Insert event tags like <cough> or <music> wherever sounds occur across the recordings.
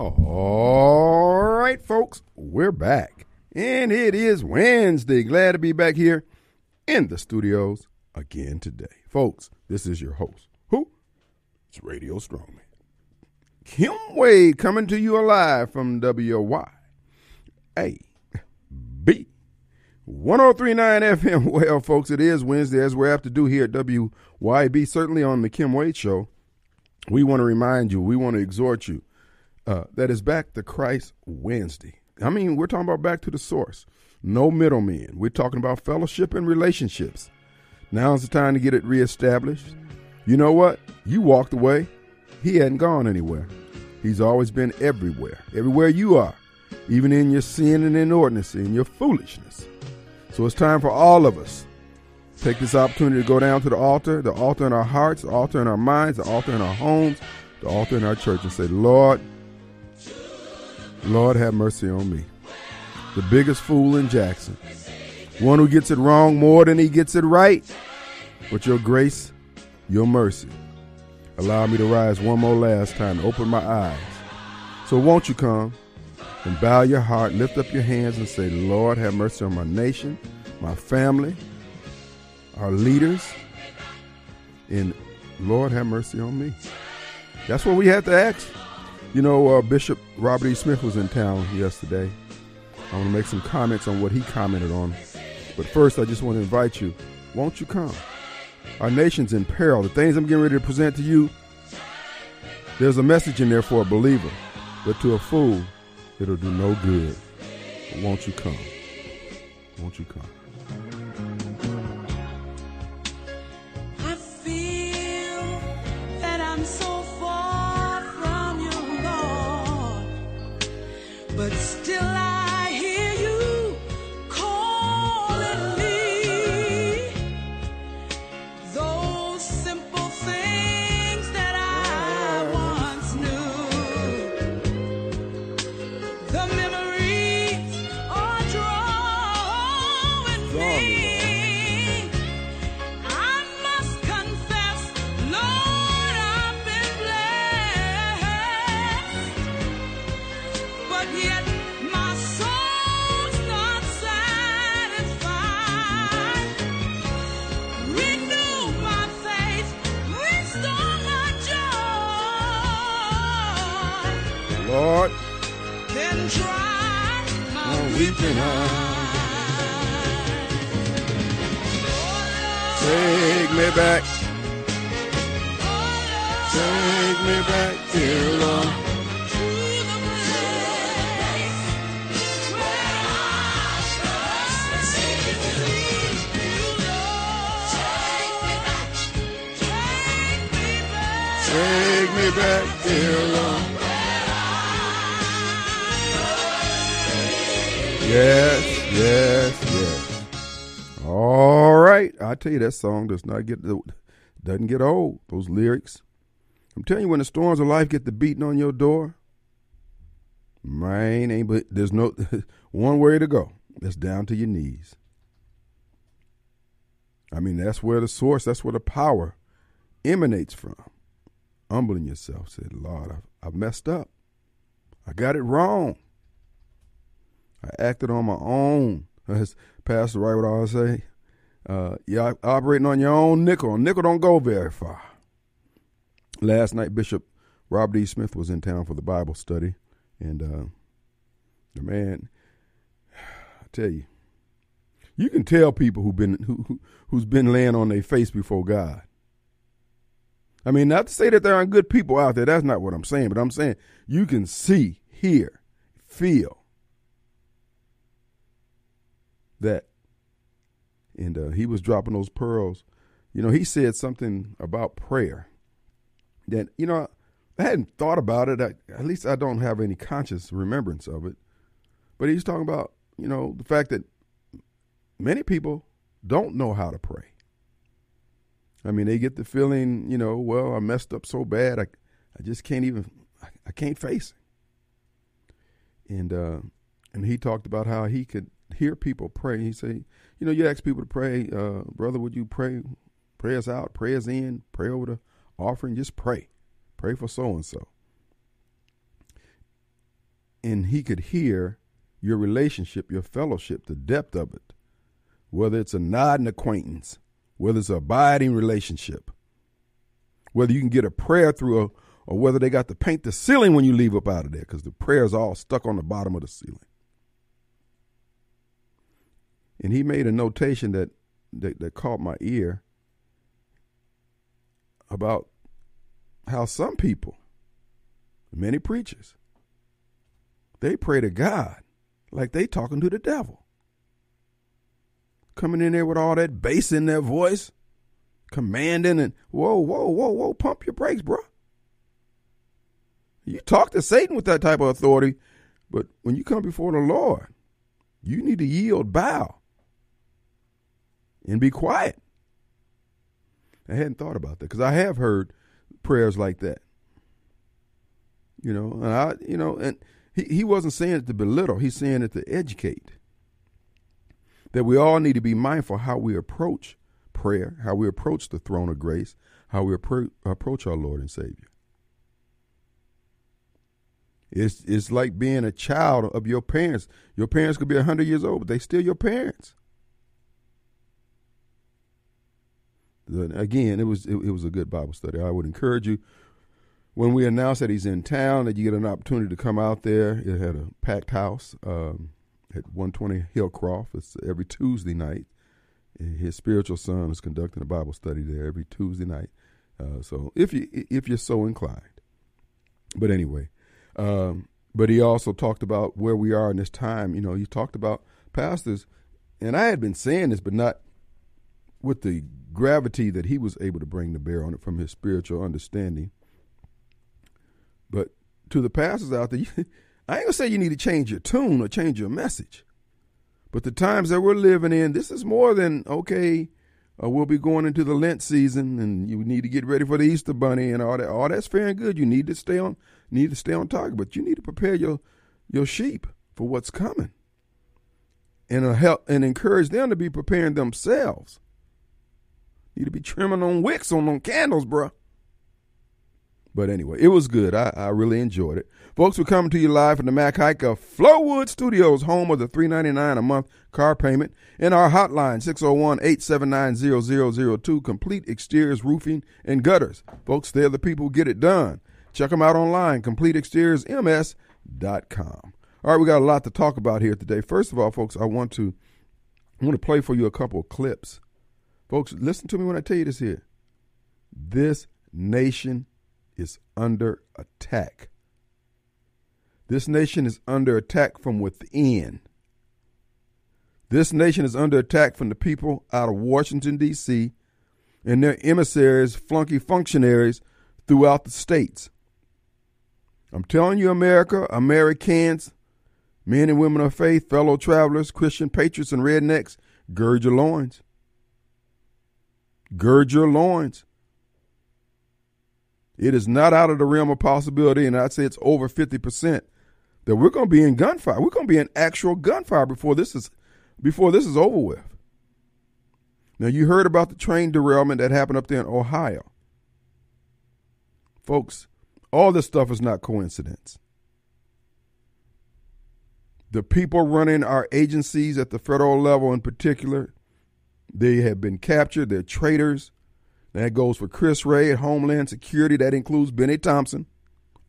All right, folks, we're back. And it is Wednesday. Glad to be back here in the studios again today. Folks, this is your host. Who? It's Radio Strongman. Kim Wade coming to you alive from WY. A B 1039 FM. <laughs> Well, folks, it is Wednesday, as we have to do here at WYB, certainly on the Kim Wade Show. We want to remind you, we want to exhort you uh, that is back to Christ Wednesday. I mean, we're talking about back to the source. No middlemen. We're talking about fellowship and relationships. Now's the time to get it reestablished. You know what? You walked away. He hadn't gone anywhere. He's always been everywhere, everywhere you are, even in your sin and inordinacy in your foolishness. So it's time for all of us to take this opportunity to go down to the altar, the altar in our hearts, the altar in our minds, the altar in our homes, the altar in our church, and say, Lord, Lord, have mercy on me. The biggest fool in Jackson. One who gets it wrong more than he gets it right. But your grace, your mercy, allow me to rise one more last time and open my eyes. So won't you come and bow your heart, lift up your hands and say, Lord, have mercy on my nation, my family, our leaders, and Lord, have mercy on me. That's what we have to ask. You know, uh, Bishop Robert E. Smith was in town yesterday. I want to make some comments on what he commented on. But first, I just want to invite you. Won't you come? Our nation's in peril. The things I'm getting ready to present to you, there's a message in there for a believer. But to a fool, it'll do no good. But won't you come? Won't you come? Me back. Take me back, dear Lord. Take me back, dear Lord. Yes, tell you that song does not get doesn't get old. Those lyrics. I'm telling you, when the storms of life get the beating on your door, man, ain't but there's no <laughs> one way to go. That's down to your knees. I mean, that's where the source, that's where the power emanates from. Humbling yourself, said, Lord, I've, I've messed up. I got it wrong. I acted on my own. <laughs> As Pastor Wright would always say, uh, you're operating on your own nickel. Nickel don't go very far. Last night, Bishop Robert E. Smith was in town for the Bible study, and uh, the man, I tell you, you can tell people who've been who, who who's been laying on their face before God. I mean, not to say that there aren't good people out there. That's not what I'm saying. But I'm saying you can see, hear, feel that. And uh, he was dropping those pearls. You know, he said something about prayer that, you know, I hadn't thought about it. I, at least I don't have any conscious remembrance of it. But he's talking about, you know, the fact that many people don't know how to pray. I mean, they get the feeling, you know, well, I messed up so bad, I, I just can't even, I, I can't face it. And uh, and he talked about how he could hear people pray. He say, you know, you ask people to pray, uh, brother, would you pray, pray us out, pray us in, pray over the offering, just pray, pray for so and so. and he could hear your relationship, your fellowship, the depth of it, whether it's a nodding acquaintance, whether it's an abiding relationship, whether you can get a prayer through, a, or whether they got to paint the ceiling when you leave up out of there, because the prayer's all stuck on the bottom of the ceiling. And he made a notation that, that, that caught my ear about how some people, many preachers, they pray to God like they talking to the devil. Coming in there with all that bass in their voice, commanding and whoa, whoa, whoa, whoa, pump your brakes, bro. You talk to Satan with that type of authority, but when you come before the Lord, you need to yield, bow, and be quiet. I hadn't thought about that because I have heard prayers like that. You know, and I, you know, and he, he wasn't saying it to belittle. He's saying it to educate. That we all need to be mindful how we approach prayer, how we approach the throne of grace, how we appro- approach our Lord and Savior. It's it's like being a child of your parents. Your parents could be hundred years old, but they still your parents. Again, it was it, it was a good Bible study. I would encourage you when we announce that he's in town that you get an opportunity to come out there. It had a packed house um, at 120 Hillcroft. It's every Tuesday night. His spiritual son is conducting a Bible study there every Tuesday night. Uh, so if you if you're so inclined, but anyway, um, but he also talked about where we are in this time. You know, he talked about pastors, and I had been saying this, but not with the gravity that he was able to bring to bear on it from his spiritual understanding. But to the pastors out there, <laughs> I ain't gonna say you need to change your tune or change your message. But the times that we're living in, this is more than okay. Uh, we'll be going into the Lent season, and you need to get ready for the Easter Bunny and all that. All that's fair and good. You need to stay on, need to stay on target, but you need to prepare your your sheep for what's coming, and uh, help and encourage them to be preparing themselves. Need to be trimming on wicks on them candles, bruh. But anyway, it was good. I, I really enjoyed it. Folks, we're coming to you live from the Mac Haik of Flowood Studios, home of the 399 a month car payment. In our hotline, 601-879-0002, complete exteriors, roofing, and gutters. Folks, they're the people who get it done. Check them out online, completeexteriorsms.com. All right, we got a lot to talk about here today. First of all, folks, I want to I want to play for you a couple of clips. Folks, listen to me when I tell you this here. This nation is under attack. This nation is under attack from within. This nation is under attack from the people out of Washington, D.C., and their emissaries, flunky functionaries throughout the states. I'm telling you, America, Americans, men and women of faith, fellow travelers, Christian patriots, and rednecks, gird your loins. Gird your loins. It is not out of the realm of possibility, and I'd say it's over 50%, that we're going to be in gunfire. We're going to be in actual gunfire before this is before this is over with. Now you heard about the train derailment that happened up there in Ohio. Folks, all this stuff is not coincidence. The people running our agencies at the federal level in particular, they have been captured. They're traitors. That goes for Chris Wray at Homeland Security. That includes Bennie Thompson.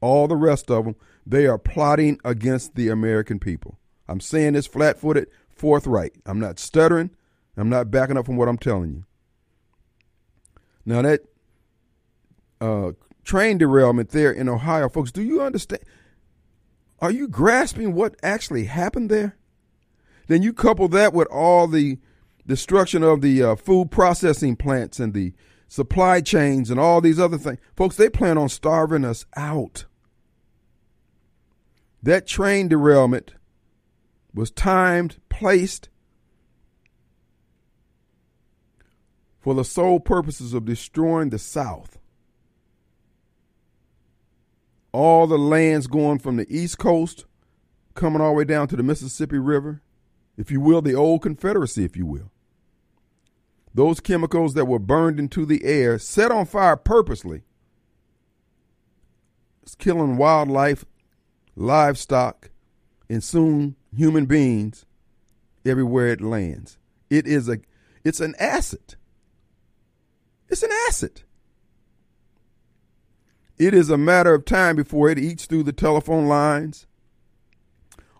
All the rest of them. They are plotting against the American people. I'm saying this flat footed, forthright. I'm not stuttering. I'm not backing up from what I'm telling you. Now, that uh, train derailment there in Ohio, folks, do you understand? Are you grasping what actually happened there? Then you couple that with all the destruction of the uh, food processing plants and the supply chains and all these other things. Folks, they plan on starving us out. That train derailment was timed, placed for the sole purposes of destroying the South. All the lands going from the East Coast, coming all the way down to the Mississippi River, if you will, the old Confederacy, if you will those chemicals that were burned into the air, set on fire purposely. It's killing wildlife, livestock, and soon human beings everywhere it lands. It is a it's an asset. It's an asset. It is a matter of time before it eats through the telephone lines,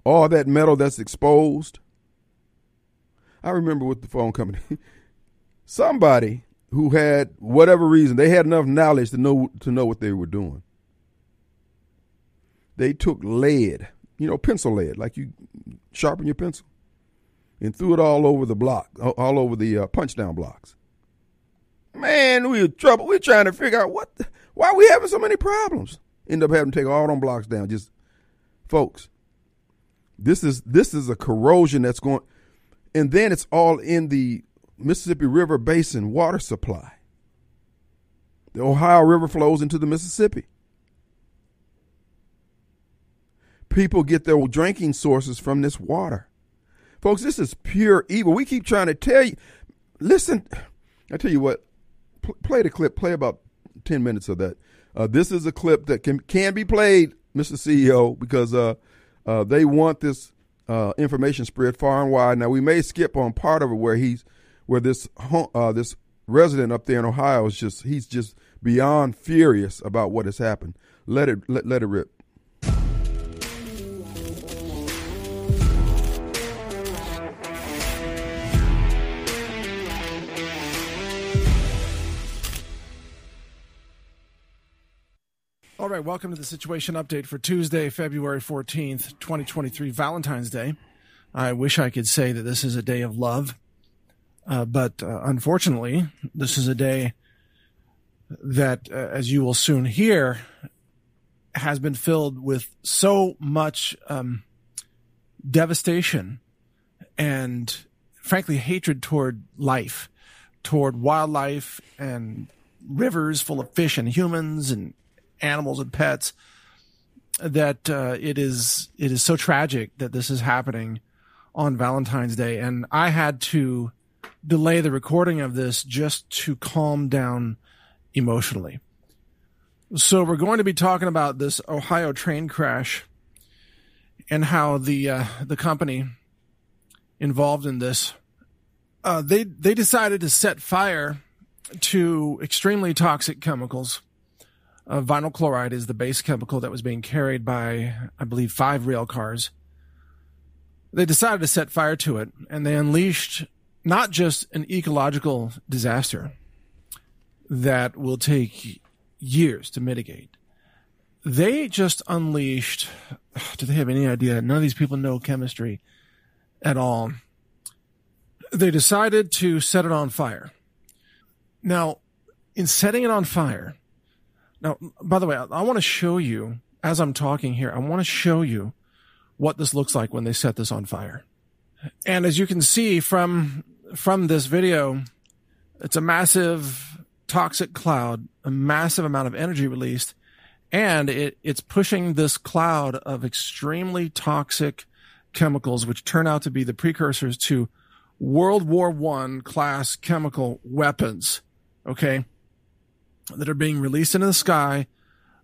all that metal that's exposed. I remember with the phone company, <laughs> somebody who had whatever reason, they had enough knowledge to know to know what they were doing. They took lead, you know, pencil lead, like you sharpen your pencil, and threw it all over the block, all over the uh, punch down blocks. Man, we were trouble. We are trying to figure out what, the, why we having so many problems. End up having to take all them blocks down. Just, folks, this is this is a corrosion that's going, and then it's all in the Mississippi River Basin water supply. The Ohio River flows into the Mississippi. People get their drinking sources from this water. Folks, this is pure evil. We keep trying to tell you. Listen, I tell you what, pl- play the clip, play about 10 minutes of that. Uh, this is a clip that can, can be played, Mr. CEO, because uh, uh, they want this uh, information spread far and wide. Now, we may skip on part of it where he's where this uh, this resident up there in Ohio is just he's just beyond furious about what has happened. Let it let, let it rip. All right, welcome to the situation update for Tuesday, February 14th, 2023, Valentine's Day. I wish I could say that this is a day of love, uh, but uh, unfortunately, this is a day that, uh, as you will soon hear, has been filled with so much um, devastation and, frankly, hatred toward life, toward wildlife and rivers full of fish and humans and animals and pets that uh, it is it is so tragic that this is happening on Valentine's Day, and I had to delay the recording of this just to calm down emotionally. So we're going to be talking about this Ohio train crash and how the uh, the company involved in this uh, they they decided to set fire to extremely toxic chemicals uh, vinyl chloride is the base chemical that was being carried by, I believe, five rail cars. They decided to set fire to it, and they unleashed not just an ecological disaster that will take years to mitigate. They just unleashed. <sighs> Do they have any idea? None of these people know chemistry at all. They decided to set it on fire. Now, in setting it on fire, now, by the way, I, I want to show you as I'm talking here. I want to show you what this looks like when they set this on fire. And as you can see from from this video, it's a massive toxic cloud, a massive amount of energy released, and it, it's pushing this cloud of extremely toxic chemicals, which turn out to be the precursors to World War One class chemical weapons. Okay that are being released into the sky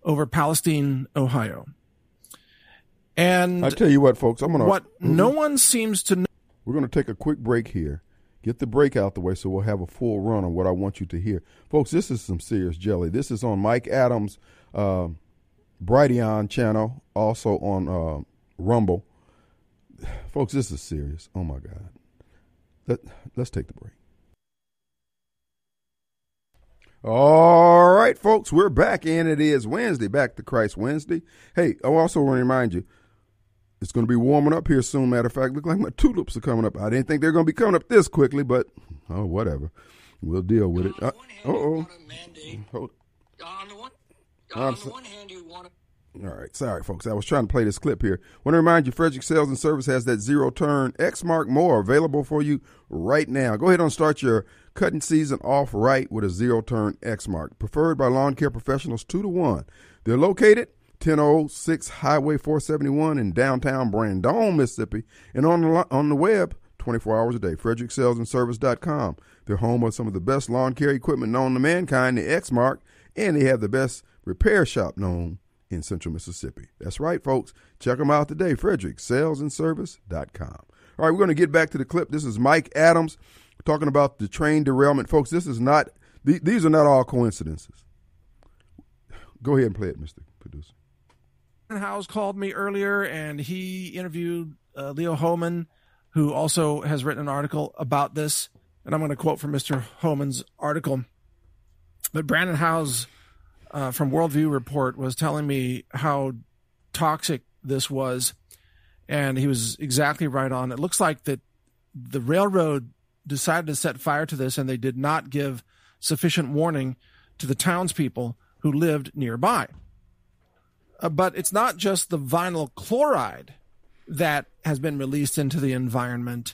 over Palestine, Ohio. And I tell you what, folks, I'm gonna. What mm-hmm. no one seems to know. We're gonna take a quick break here. Get the break out the way so we'll have a full run on what I want you to hear. Folks, this is some serious jelly. This is on Mike Adams' uh, Brighteon channel, also on uh, Rumble. <sighs> Folks, this is serious. Oh my God. Let, let's take the break. All right, folks, we're back, and it is Wednesday, back to Christ Wednesday. Hey, I also want to remind you, it's going to be warming up here soon. Matter of fact, look like my tulips are coming up. I didn't think they're going to be coming up this quickly, but oh, whatever. We'll deal with it. Uh oh. Hold. On the one, on the one hand, you want to all right, sorry, folks. I was trying to play this clip here. Want to remind you, Frederick Sales and Service has that zero turn Exmark more available for you right now. Go ahead and start your cutting season off right with a zero turn Exmark, preferred by lawn care professionals two to one. They're located 1006 Highway 471 in downtown Brandon, Mississippi, and on the on the web 24 hours a day. FrederickSalesandService.com. They're home of some of the best lawn care equipment known to mankind, the Exmark, and they have the best repair shop known in central Mississippi. That's right, folks. Check them out today, fredericksalesandservice.com. All right, we're going to get back to the clip. This is Mike Adams talking about the train derailment. Folks, this is not, th- these are not all coincidences. Go ahead and play it, Mr. Producer. Howse called me earlier and he interviewed uh, Leo Hohmann, who also has written an article about this. And I'm going to quote from Mr. Hohmann's article. But Brannon Howse uh, from Worldview Report was telling me how toxic this was. And he was exactly right on. It looks like that the railroad decided to set fire to this and they did not give sufficient warning to the townspeople who lived nearby. Uh, but it's not just the vinyl chloride that has been released into the environment.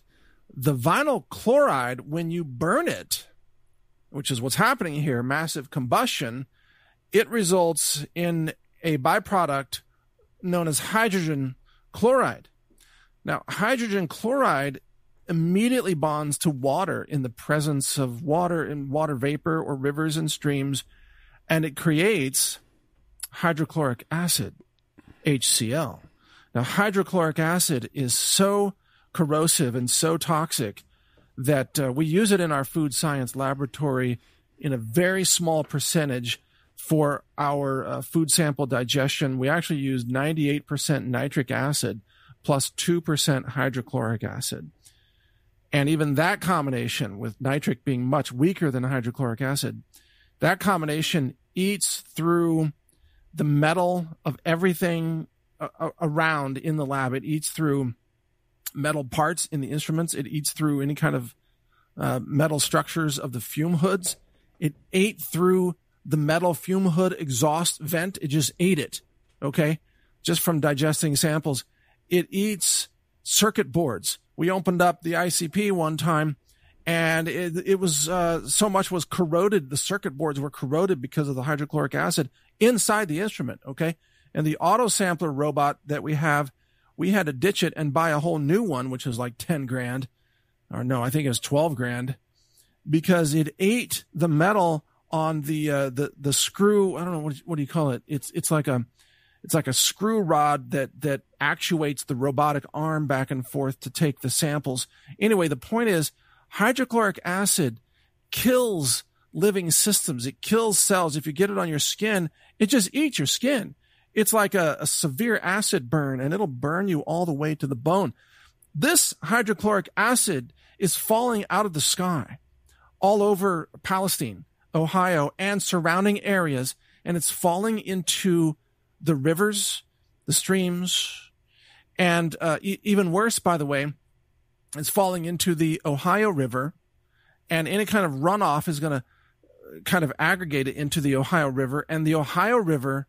The vinyl chloride, when you burn it, which is what's happening here, massive combustion, it results in a byproduct known as hydrogen chloride. Now, hydrogen chloride immediately bonds to water in the presence of water and water vapor or rivers and streams, and it creates hydrochloric acid, HCl. Now, hydrochloric acid is so corrosive and so toxic that uh, we use it in our food science laboratory in a very small percentage for our uh, food sample digestion. We actually use 98% nitric acid plus 2% hydrochloric acid. And even that combination, with nitric being much weaker than hydrochloric acid, that combination eats through the metal of everything uh, around in the lab. It eats through metal parts in the instruments. It eats through any kind of uh, metal structures of the fume hoods. It ate through the metal fume hood exhaust vent. It just ate it. Okay. Just from digesting samples. It eats circuit boards. We opened up the ICP one time and it, it was, uh, so much was corroded. The circuit boards were corroded because of the hydrochloric acid inside the instrument. Okay. And the auto sampler robot that we have, we had to ditch it and buy a whole new one, which was like 10 grand or no, I think it was 12 grand because it ate the metal on the, uh, the, the screw. I don't know. What, what do you call it? It's, it's like a, it's like a screw rod that, that actuates the robotic arm back and forth to take the samples. Anyway, the point is hydrochloric acid kills living systems. It kills cells. If you get it on your skin, it just eats your skin. It's like a, a severe acid burn and it'll burn you all the way to the bone. This hydrochloric acid is falling out of the sky all over Palestine, Ohio, and surrounding areas, and it's falling into the rivers, the streams, and uh, e- even worse, by the way, it's falling into the Ohio River, and any kind of runoff is going to kind of aggregated into the Ohio River, and the Ohio River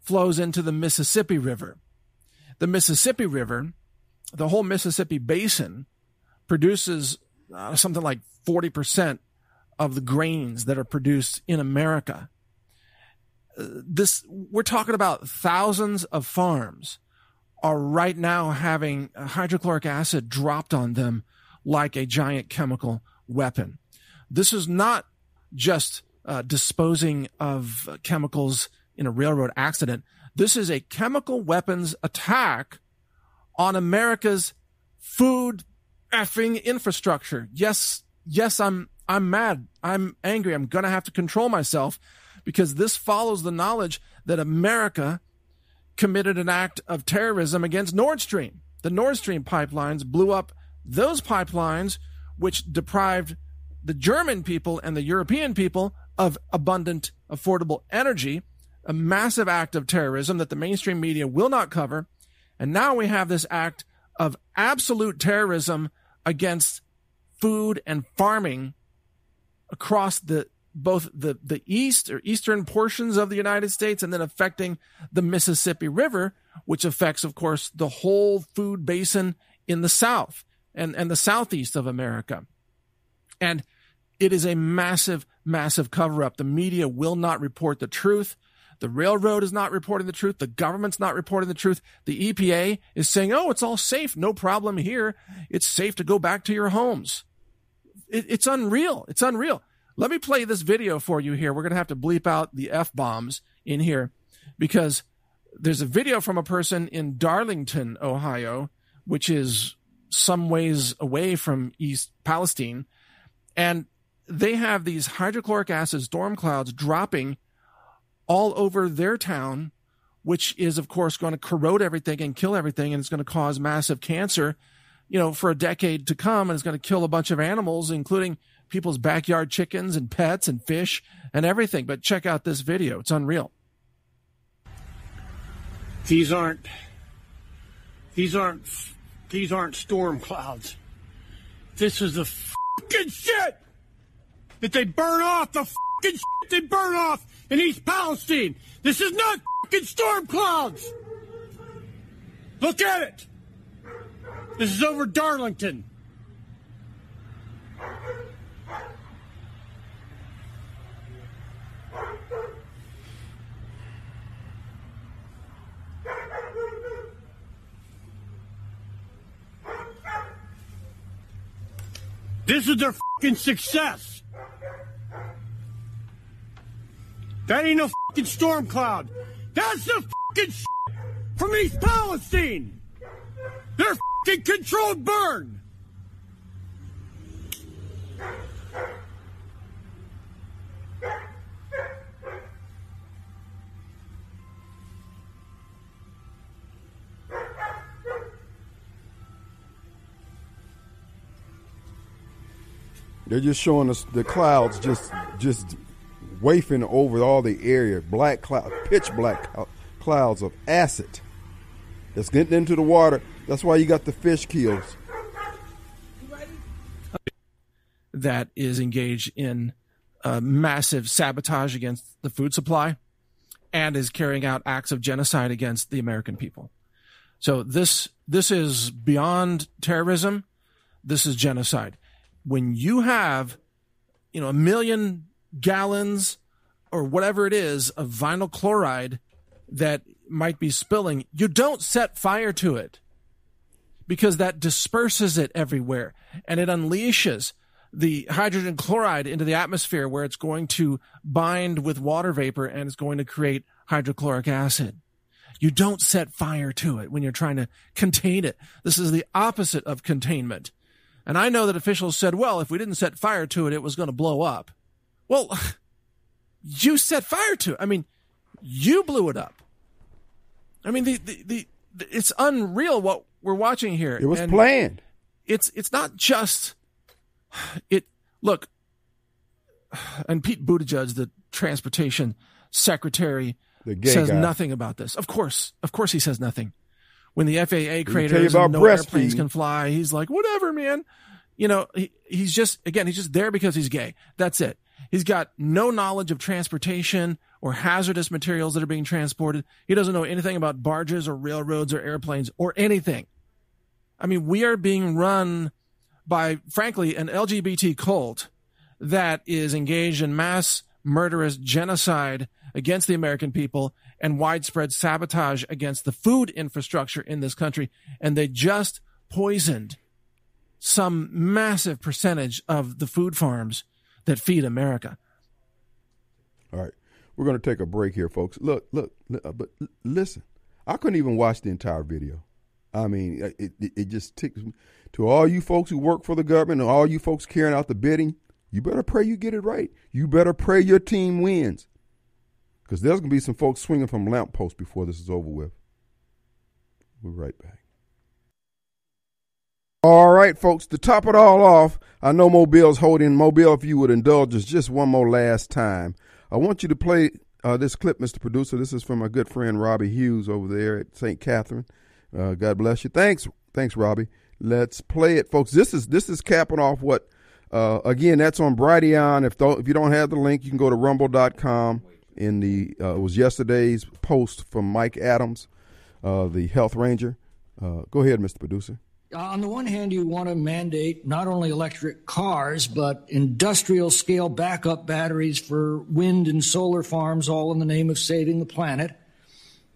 flows into the Mississippi River. The Mississippi River, the whole Mississippi Basin, produces uh, something like 40% of the grains that are produced in America. Uh, this, we're talking about thousands of farms are right now having hydrochloric acid dropped on them like a giant chemical weapon. This is not just uh, disposing of chemicals in a railroad accident. This is a chemical weapons attack on America's food effing infrastructure. Yes, yes, I'm, I'm mad. I'm angry. I'm going to have to control myself because this follows the knowledge that America committed an act of terrorism against Nord Stream. The Nord Stream pipelines blew up those pipelines, which deprived the German people and the European people of abundant, affordable energy, a massive act of terrorism that the mainstream media will not cover. And now we have this act of absolute terrorism against food and farming across the both the, the east or eastern portions of the United States and then affecting the Mississippi River, which affects, of course, the whole food basin in the south and, and the southeast of America. And it is a massive, massive cover up. The media will not report the truth. The railroad is not reporting the truth. The government's not reporting the truth. The EPA is saying, oh, it's all safe. No problem here. It's safe to go back to your homes. It, it's unreal. It's unreal. Let me play this video for you here. We're going to have to bleep out the F bombs in here because there's a video from a person in Darlington, Ohio, which is some ways away from East Palestine, and they have these hydrochloric acid storm clouds dropping all over their town, which is of course going to corrode everything and kill everything, and it's going to cause massive cancer, you know, for a decade to come, and it's going to kill a bunch of animals, including people's backyard chickens and pets and fish and everything. But check out this video; it's unreal. These aren't. These aren't. These aren't storm clouds. This is the fucking shit that they burn off. The fucking shit they burn off in East Palestine. This is not fucking storm clouds. Look at it. This is over Darlington. This is their fucking success. That ain't no fucking storm cloud. That's the fucking from East Palestine. They're fucking controlled burn. They're just showing us the clouds just just wafting over all the area, black cloud, pitch black clou- clouds of acid that's getting into the water. That's why you got the fish kills. that is engaged in uh, massive sabotage against the food supply and is carrying out acts of genocide against the American people. So this this is beyond terrorism. This is genocide. When you have, you know, a million gallons or whatever it is of vinyl chloride that might be spilling, you don't set fire to it because that disperses it everywhere and it unleashes the hydrogen chloride into the atmosphere where it's going to bind with water vapor and it's going to create hydrochloric acid. You don't set fire to it when you're trying to contain it. This is the opposite of containment. And I know that officials said, well, if we didn't set fire to it, it was going to blow up. Well, <sighs> you set fire to it. I mean, you blew it up. I mean, the, the, the, it's unreal what we're watching here. It was And- planned. it's it's not just <sighs> it look <sighs> and Pete Buttigieg the transportation secretary The says guy. nothing about this of course of course he says nothing when the FAA you and no airplanes can fly he's like whatever man you know he, he's just again he's just there because he's gay that's it he's got no knowledge of transportation or hazardous materials that are being transported he doesn't know anything about barges or railroads or airplanes or anything I mean, we are being run by, frankly, an LGBT cult that is engaged in mass murderous genocide against the American people and widespread sabotage against the food infrastructure in this country. And they just poisoned some massive percentage of the food farms that feed America. All right, we're going to take a break here, folks. Look, look, uh, but listen, I couldn't even watch the entire video. I mean, uh, it, it, it just ticks me. To all you folks who work for the government and all you folks carrying out the bidding, you better pray you get it right. You better pray your team wins. Because there's going to be some folks swinging from lampposts before this is over with. We'll be right back. All right, folks, to top it all off, I know Mobile's holding. Mobile, if you would indulge us just one more last time, I want you to play uh, this clip, Mr. Producer. This is from my good friend Robbie Hughes over there at St. Catherine. Uh, God bless you. Thanks, thanks, Robbie. Let's play it, folks. This is this is capping off what. Uh, again, that's on Brighteon. If if you don't have the link, you can go to rumble.com. In the uh, it was yesterday's post from Mike Adams, uh, the health ranger. Uh, go ahead, Mr. Producer. On the one hand, you want to mandate not only electric cars, but industrial scale backup batteries for wind and solar farms, all in the name of saving the planet.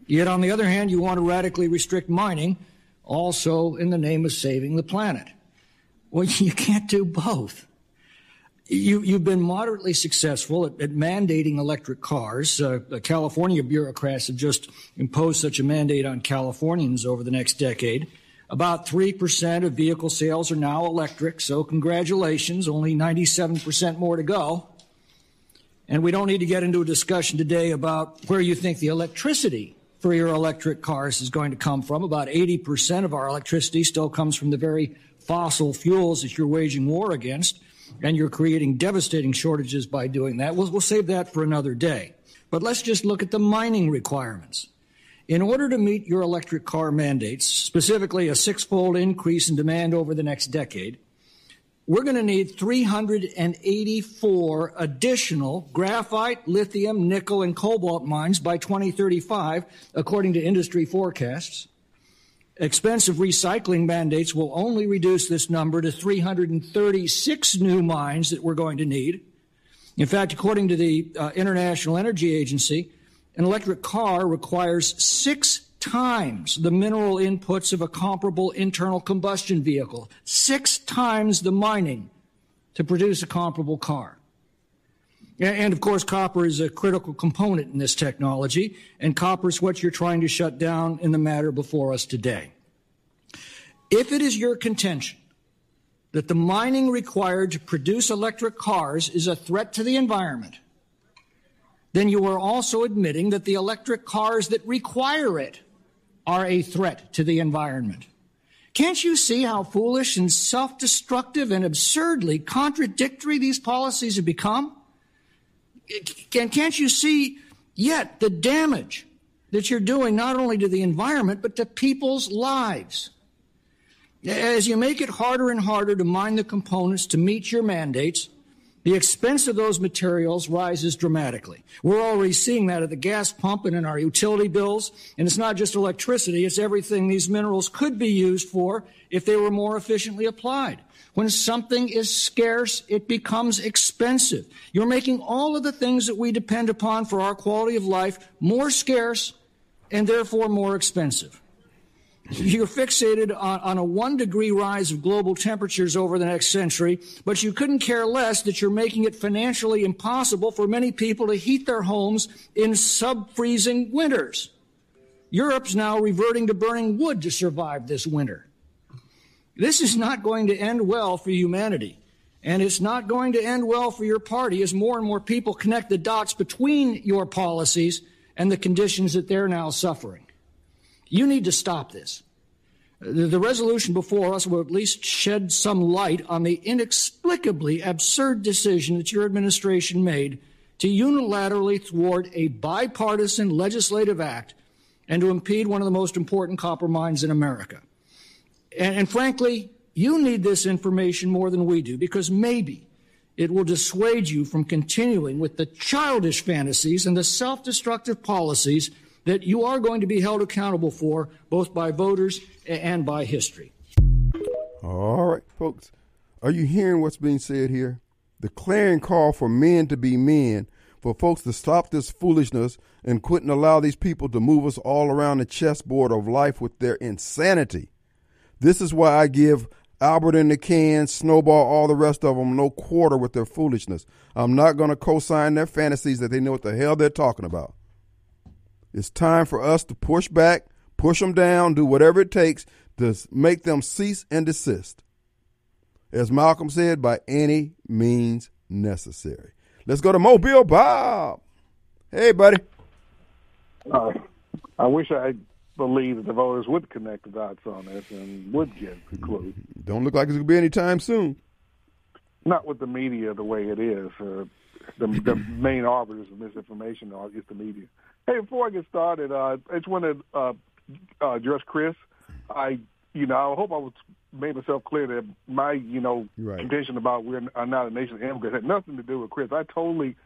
Yet on the other hand, you want to radically restrict mining, also in the name of saving the planet. Well, <laughs> you can't do both. You, you've been moderately successful at, at mandating electric cars. Uh, California bureaucrats have just imposed such a mandate on Californians over the next decade. About 3% of vehicle sales are now electric, so congratulations, only 97% more to go. And we don't need to get into a discussion today about where you think the electricity for your electric cars is going to come from. About 80% of our electricity still comes from the very fossil fuels that you're waging war against, and you're creating devastating shortages by doing that. We'll, we'll save that for another day. But let's just look at the mining requirements. In order to meet your electric car mandates, specifically a six fold increase in demand over the next decade, we're going to need 384 additional graphite, lithium, nickel, and cobalt mines by 2035, according to industry forecasts. Expensive recycling mandates will only reduce this number to 336 new mines that we're going to need. In fact, according to the uh, International Energy Agency, an electric car requires six times the mineral inputs of a comparable internal combustion vehicle, six times the mining to produce a comparable car. And of course, copper is a critical component in this technology, and copper is what you're trying to shut down in the matter before us today. If it is your contention that the mining required to produce electric cars is a threat to the environment, then you are also admitting that the electric cars that require it are a threat to the environment. Can't you see how foolish and self destructive and absurdly contradictory these policies have become? And Can't you see yet the damage that you're doing not only to the environment, but to people's lives? As you make it harder and harder to mine the components to meet your mandates, the expense of those materials rises dramatically. We're already seeing that at the gas pump and in our utility bills. And it's not just electricity, it's everything these minerals could be used for if they were more efficiently applied. When something is scarce, it becomes expensive. You're making all of the things that we depend upon for our quality of life more scarce and therefore more expensive. <laughs> You're fixated on, on, a one degree rise of global temperatures over the next century, but you couldn't care less that you're making it financially impossible for many people to heat their homes in sub freezing winters. Europe's now reverting to burning wood to survive this winter. This is not going to end well for humanity. And it's not going to end well for your party as more and more people connect the dots between your policies and the conditions that they're now suffering. You need to stop this. The resolution before us will at least shed some light on the inexplicably absurd decision that your administration made to unilaterally thwart a bipartisan legislative act and to impede one of the most important copper mines in America. And, and frankly, you need this information more than we do because maybe it will dissuade you from continuing with the childish fantasies and the self destructive policies that you are going to be held accountable for, both by voters and by history. All right, folks. Are you hearing what's being said here? The clarion call for men to be men, for folks to stop this foolishness and quit and allow these people to move us all around the chessboard of life with their insanity. This is why I give Albert in the can, Snowball, all the rest of them no quarter with their foolishness. I'm not going to co sign their fantasies that they know what the hell they're talking about. It's time for us to push back, push them down, do whatever it takes to make them cease and desist. As Malcolm said, by any means necessary. Let's go to Mobile Bob. Hey, buddy. Uh, I wish I believed that the voters would connect the dots on this and would get the clue. Don't look like it's going to be any time soon. Not with the media the way it is. Uh, the, the main arbiters of misinformation is the media. Hey, before I get started, uh, I just want to uh, uh, address Chris. I, you know, I hope I was made myself clear that my, you know, right. contention about we're not a nation of immigrants had nothing to do with Chris. I totally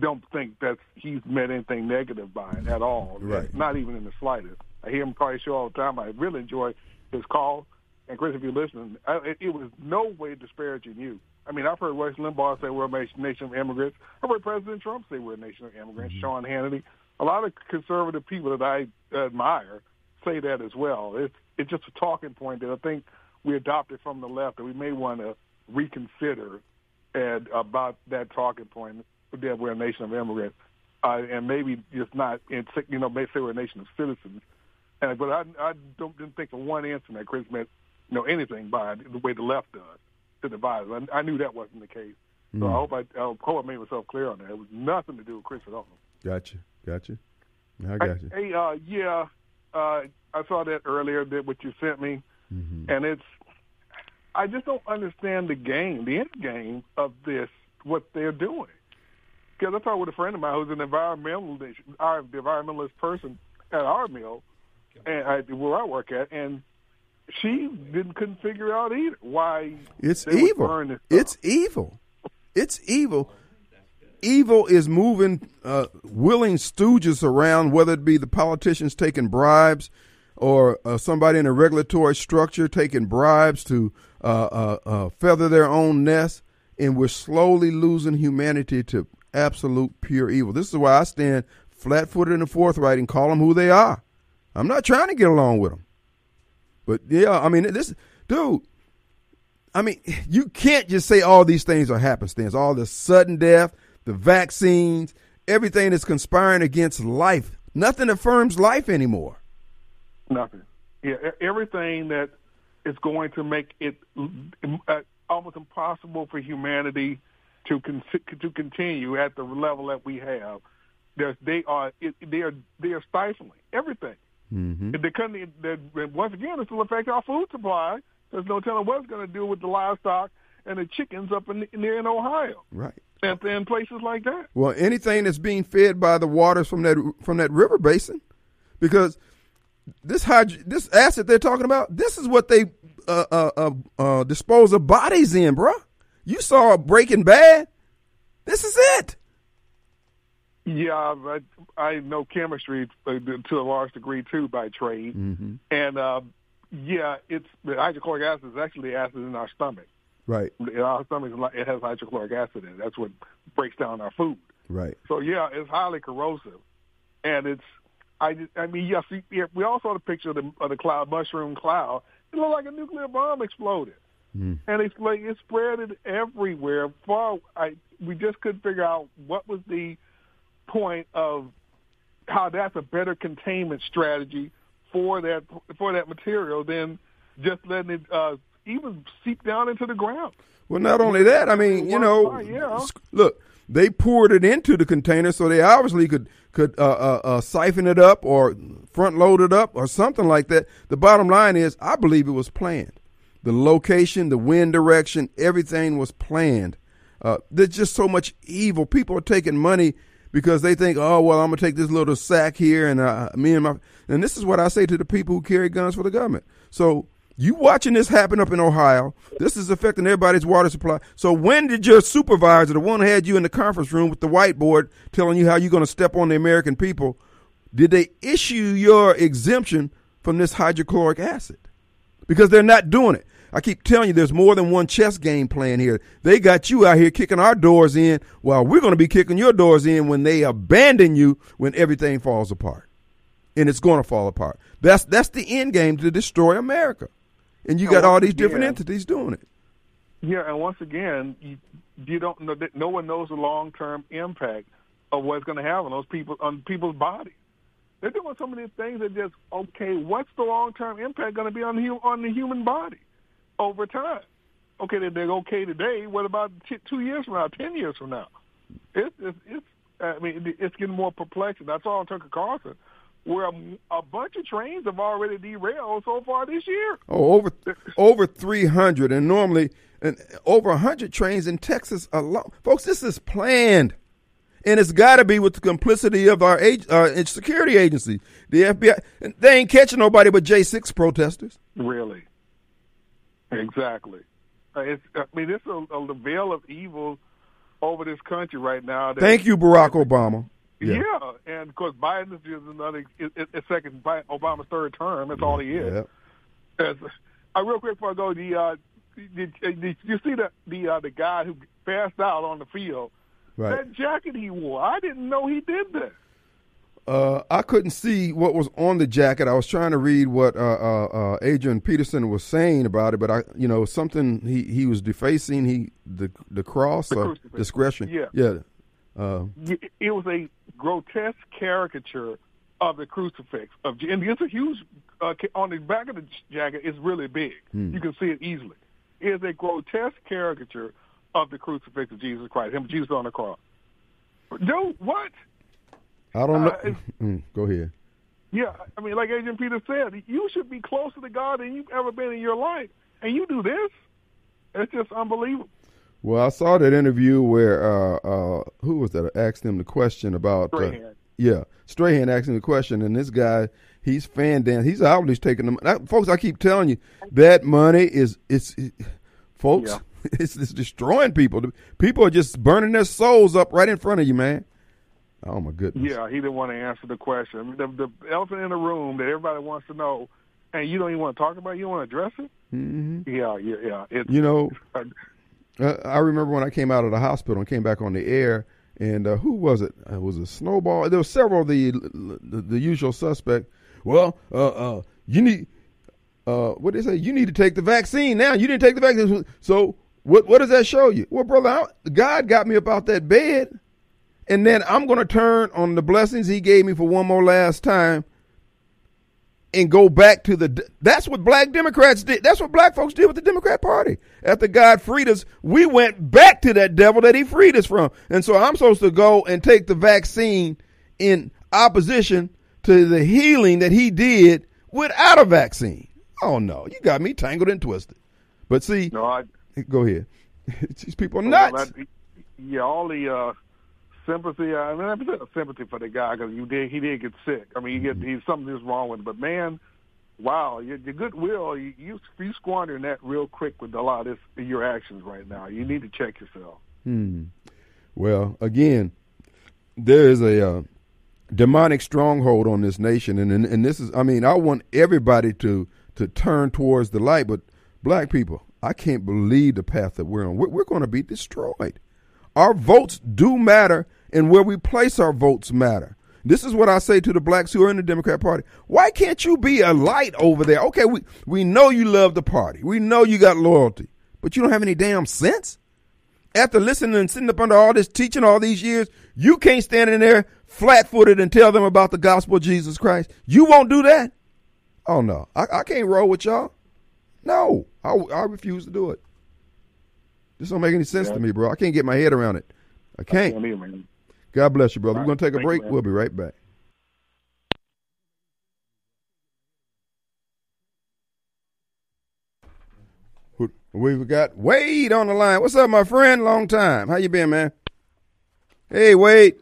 don't think that he's meant anything negative by it at all. Right. Not even in the slightest. I hear him probably show all the time. I really enjoy his call. And Chris, if you're listening, I, it, it was no way disparaging you. I mean, I've heard Rush Limbaugh say we're a nation of immigrants. I've heard President Trump say we're a nation of immigrants. Mm-hmm. Sean Hannity a lot of conservative people that I admire say that as well. It's it's just a talking point that I think we adopted from the left that we may want to reconsider and about that talking point that we're a nation of immigrants, uh, and maybe just not in you know, maybe say we're a nation of citizens. And but I I don't didn't think for one instant that Chris meant you know anything by the way the left does to divide us. I, I knew that wasn't the case. So I hope I, I hope I made myself clear on that. It was nothing to do with Chris at all. Gotcha. Gotcha. I got you. Hey, uh, yeah, uh, I saw that earlier that what you sent me, and it's I just don't understand the game, the end game of this, what they're doing. Because I talked with a friend of mine who's an environmentalist, our environmentalist person at our mill, and I, where I work at, and she didn't couldn't figure out either why It's evil. burn this stuff. It's evil. It's evil. Evil is moving uh, willing stooges around, whether it be the politicians taking bribes or uh, somebody in a regulatory structure taking bribes to uh, uh, uh, feather their own nest. And we're slowly losing humanity to absolute pure evil. This is why I stand flat footed and forthright and call them who they are. I'm not trying to get along with them. But yeah, I mean, this dude, I mean, <laughs> you can't just say all these things are happenstance. All the sudden death, the vaccines, everything that's conspiring against life. Nothing affirms life anymore. Nothing. Yeah, everything that is going to make it uh, almost impossible for humanity to con- to continue at the level that we have. There's, they are it, they are they are stifling everything. Mm-hmm. They couldn't. Once again, it will affect our food supply. There's no telling what it's going to do with the livestock and the chickens up in near in Ohio Right. And, and places like that. Well, anything that's being fed by the waters from that from that river basin, because this hyd- this acid they're talking about, this is what they uh, uh, uh, uh, dispose of bodies in, bruh. You saw Breaking Bad. This is it. Yeah, I, I know chemistry uh, to a large degree too by trade, and uh, yeah, it's the hydrochloric acid is actually acid in our stomach. Right. In our stomach, it has hydrochloric acid in it. That's what breaks down our food. Right. So yeah, it's highly corrosive, and it's. I, I mean, yes, we, yeah, we all saw the picture of the, of the cloud, mushroom cloud. It looked like a nuclear bomb exploded, and it's like it spread it everywhere. Far, I we just couldn't figure out what was the point of how that's a better containment strategy for that for that material than just letting it uh, even seep down into the ground. Well, not only that, I mean, you know, yeah. look, they poured it into the container, so they obviously could could uh, uh, uh, siphon it up or front load it up or something like that. The bottom line is, I believe it was planned. The location, the wind direction, everything was planned. Uh, there's just so much evil. People are taking money because they think, oh well, I'm gonna take this little sack here, and uh, me and my and this is what I say to the people who carry guns for the government. So you watching this happen up in Ohio. This is affecting everybody's water supply. So when did your supervisor, the one who had you in the conference room with the whiteboard telling you how you're going to step on the American people, did they issue your exemption from this hydrochloric acid? Because they're not doing it. I keep telling you, there's more than one chess game playing here. They got you out here kicking our doors in, while we're going to be kicking your doors in when they abandon you when everything falls apart, and it's going to fall apart. That's that's the end game to destroy America, and you And got all these different entities doing it. Yeah, and once again, you, you don't know that no one knows the long term impact of what's going to have on those people on people's bodies. They're doing some of these things that just okay. What's the long term impact going to be on the on the human body over time? Okay, they're, they're okay today. What about t- two years from now? Ten years from now? It's it's, it's I mean it- it's getting more perplexing. That's all Tucker Carlson, where a, a bunch of trains have already derailed so far this year. Oh, over over three hundred, and normally and over hundred trains in Texas alone. Folks, this is planned, and it's got to be with the complicity of our ag- uh, security agency, the FBI. They ain't catching nobody but J six protesters. Really. Exactly. Uh, It's, I mean, it's a, a veil of evil over this country right now. Thank you, Barack Obama. Yeah, and of course, Biden is just another is second Obama's third term. That's all he is. Yeah. Uh, real quick before I go, the uh, did, did you see the the uh, the guy who passed out on the field? Right. That jacket he wore, I didn't know he did that. Uh, I couldn't see what was on the jacket. I was trying to read what uh, uh, uh, Adrian Peterson was saying about it, but I, you know, something he, he was defacing he the the cross The or discretion. Yeah. yeah. Uh, It was a grotesque caricature of the crucifix. Of and it's a huge uh, on the back of the jacket. It's really big. You can see it easily. It is a grotesque caricature of the crucifix of Jesus Christ. Him, Jesus on the cross. Dude, what? I don't know. Uh, <laughs> Mm, go ahead. Yeah, I mean, like Agent Peter said, you should be closer to God than you've ever been in your life, and you do this. It's just unbelievable. Well, I saw that interview where uh, uh, who was that? Asked him the question about uh, yeah, Strahan asked him the question, and this guy he's fan dance. He's. He's taking them, that, folks. I keep telling you that money is it's it, folks. Yeah. <laughs> It's, it's destroying people. People are just burning their souls up right in front of you, man. Oh my goodness. Yeah, he didn't want to answer the question. The, the elephant in the room that everybody wants to know, and you don't even want to talk about. it, You don't want to address it. Mm-hmm. Yeah, yeah, yeah. It's, You know, uh, Uh, I remember when I came out of the hospital and came back on the air, and uh, who was it? It was a Snowball? There were several of the the, the usual suspect. Well, uh, uh, you need uh, what they say? You need to take the vaccine now. You didn't take the vaccine, so what? What does that show you? Well, brother, I, God got me about that bed, and then I'm going to turn on the blessings He gave me for one more last time. And go back to the. That's what black Democrats did. That's what black folks did with the Democrat Party. After God freed us, we went back to that devil that He freed us from. And so I'm supposed to go and take the vaccine in opposition to the healing that He did without a vaccine. Oh no, you got me tangled and twisted. But see, no, I. go ahead. <laughs> These people are well, nuts. that- yeah, all the uh, sympathy. I mean, I present sympathy for the guy because you did. He did get sick. I mean, he get, he something is wrong with him. But man, wow, your, your goodwill. You, you you squandering that real quick with a lot of this, your actions right now. You need to check yourself. Well, again, there is a uh, demonic stronghold on this nation, and, and and this is. I mean, I want everybody to to turn towards the light, but black people, I can't believe the path that we're on. We're, we're going to be destroyed. Our votes do matter, and where we place our votes matter. This is what I say to the blacks who are in the Democrat Party. Why can't you be a light over there? Okay, we, we know you love the party. We know you got loyalty, but you don't have any damn sense? After listening and sitting up under all this teaching all these years, you can't stand in there flat footed and tell them about the gospel of Jesus Christ. You won't do that? Oh, no. I, I can't roll with y'all. No, I, I refuse to do it. This don't make any sense to me, bro. I can't get my head around it. I can't. Yeah, me, man. God bless you, brother. All We're going to take a break. we'll be right back. We've got Wade on the line. What's up, my friend? Long time. How you been, man? Hey, Wade.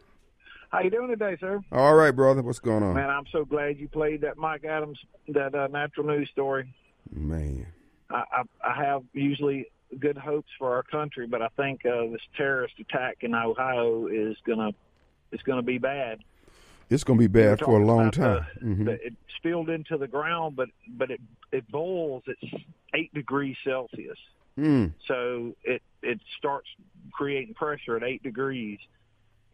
How you doing today, sir? All right, brother. What's going on? Man, I'm so glad you played that Mike Adams, that uh, natural news story. Man. I, I, I have usually good hopes for our country, but I think uh, this terrorist attack in Ohio is gonna gonna be bad. It's going to be bad for a long time. The, Mhm. the, it spilled into the ground, but but it it boils at eight degrees Celsius. Mm. So it it starts creating pressure at eight degrees,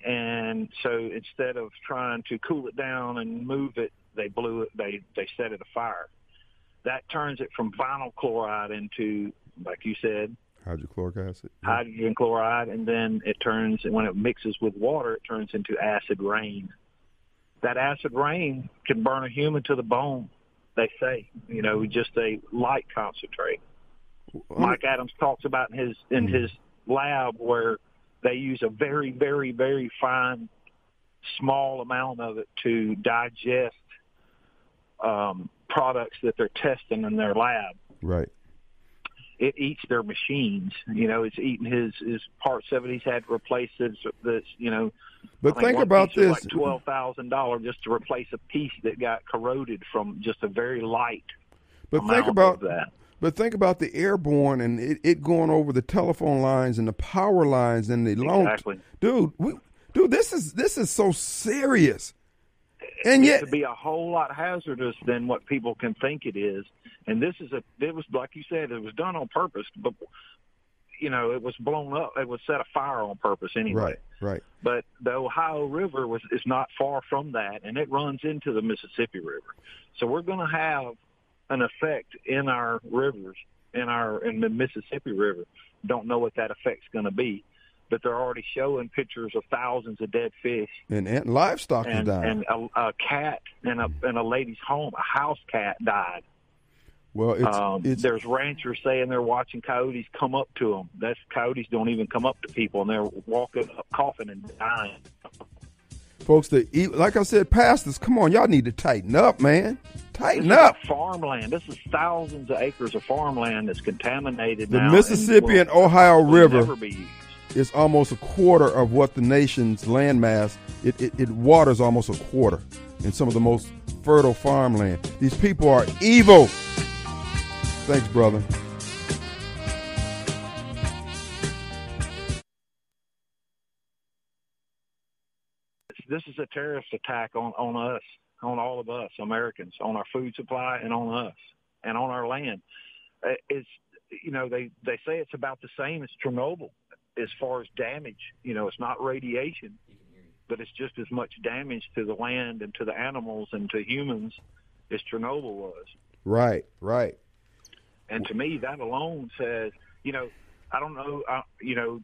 and so instead of trying to cool it down and move it, they blew it. They they set it afire. That turns it from vinyl chloride into, like you said, Hydrochloric acid. hydrogen chloride, and then it turns when it mixes with water, it turns into acid rain. That acid rain can burn a human to the bone. They say, you know, just a light concentrate. Mike Adams talks about in his in his lab where they use a very, very, very fine, small amount of it to digest um, products that they're testing in their lab. Right. It eats their machines. You know, it's eating his his parts of it. He's had to replace this. This, you know. But think think about this. Like twelve thousand dollars just to replace a piece that got corroded from just a very light. But think about that. But think about the airborne and it, it going over the telephone lines and the power lines and the long. Exactly. Dude, we, dude, this is this is so serious. And yet, to be a whole lot hazardous than what people can think it is. And this is a it was like you said, it was done on purpose. But you know, it was blown up. It was set afire on purpose anyway. Right, right. But the Ohio River was is not far from that, and it runs into the Mississippi River. So we're going to have an effect in our rivers, in our in the Mississippi River. Don't know what that effect's going to be, but they're already showing pictures of thousands of dead fish And, and livestock is and dying. and a, a cat in a in a lady's home, a house cat died. well, it's um, it's there's ranchers saying they're watching coyotes come up to them. That's coyotes don't even come up to people, and they're walking up coughing and dying. folks. Like I said, pastors, come on, y'all need to tighten up, man. Tighten This up. farmland. This is thousands of acres of farmland that's contaminated The now. Mississippi and will- Ohio River never be used. Is almost a quarter of what the nation's landmass. It, it, it waters almost a quarter in some of the most fertile farmland. These people are evil. Thanks, brother. This is a terrorist attack on on us, on all of us Americans, on our food supply and on us and on our land. Uh, It's you know they they say it's about the same as Chernobyl as far as damage. You know, it's not radiation, but it's just as much damage to the land and to the animals and to humans as Chernobyl was. Right, right. And to me, that alone says, you know, I don't know, uh, you know,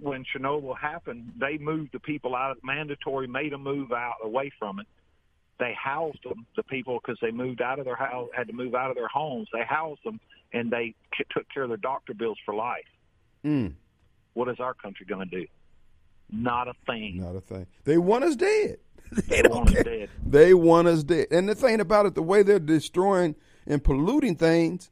when Chernobyl happened, they moved the people out, mandatory, made them move out away from it. They housed them, the people, because they moved out of their house, had to move out of their homes. They housed them, and they k- took care of their doctor bills for life. Mm, What is our country going to do? Not a thing. not a thing. They want us dead. <laughs> They don't want us dead. They want us dead. And the thing about it, the way they're destroying and polluting things,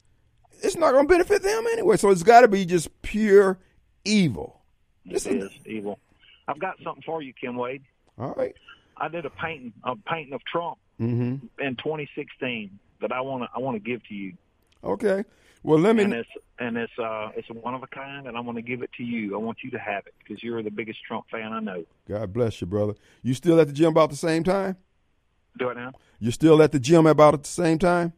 it's not going to benefit them anyway. So it's got to be just pure evil. It Listen. is evil. I've got something for you, Kim Wade. All right. I did a painting, a painting of Trump Mm-hmm. in 2016 that I want to, I want to give to you. Okay. Well, let me. and it's and it's uh it's one of a kind, and I'm going to give it to you. I want you to have it because you're the biggest Trump fan I know. God bless you, brother. You still at the gym about the same time? Do it now. You still at the gym about at the same time?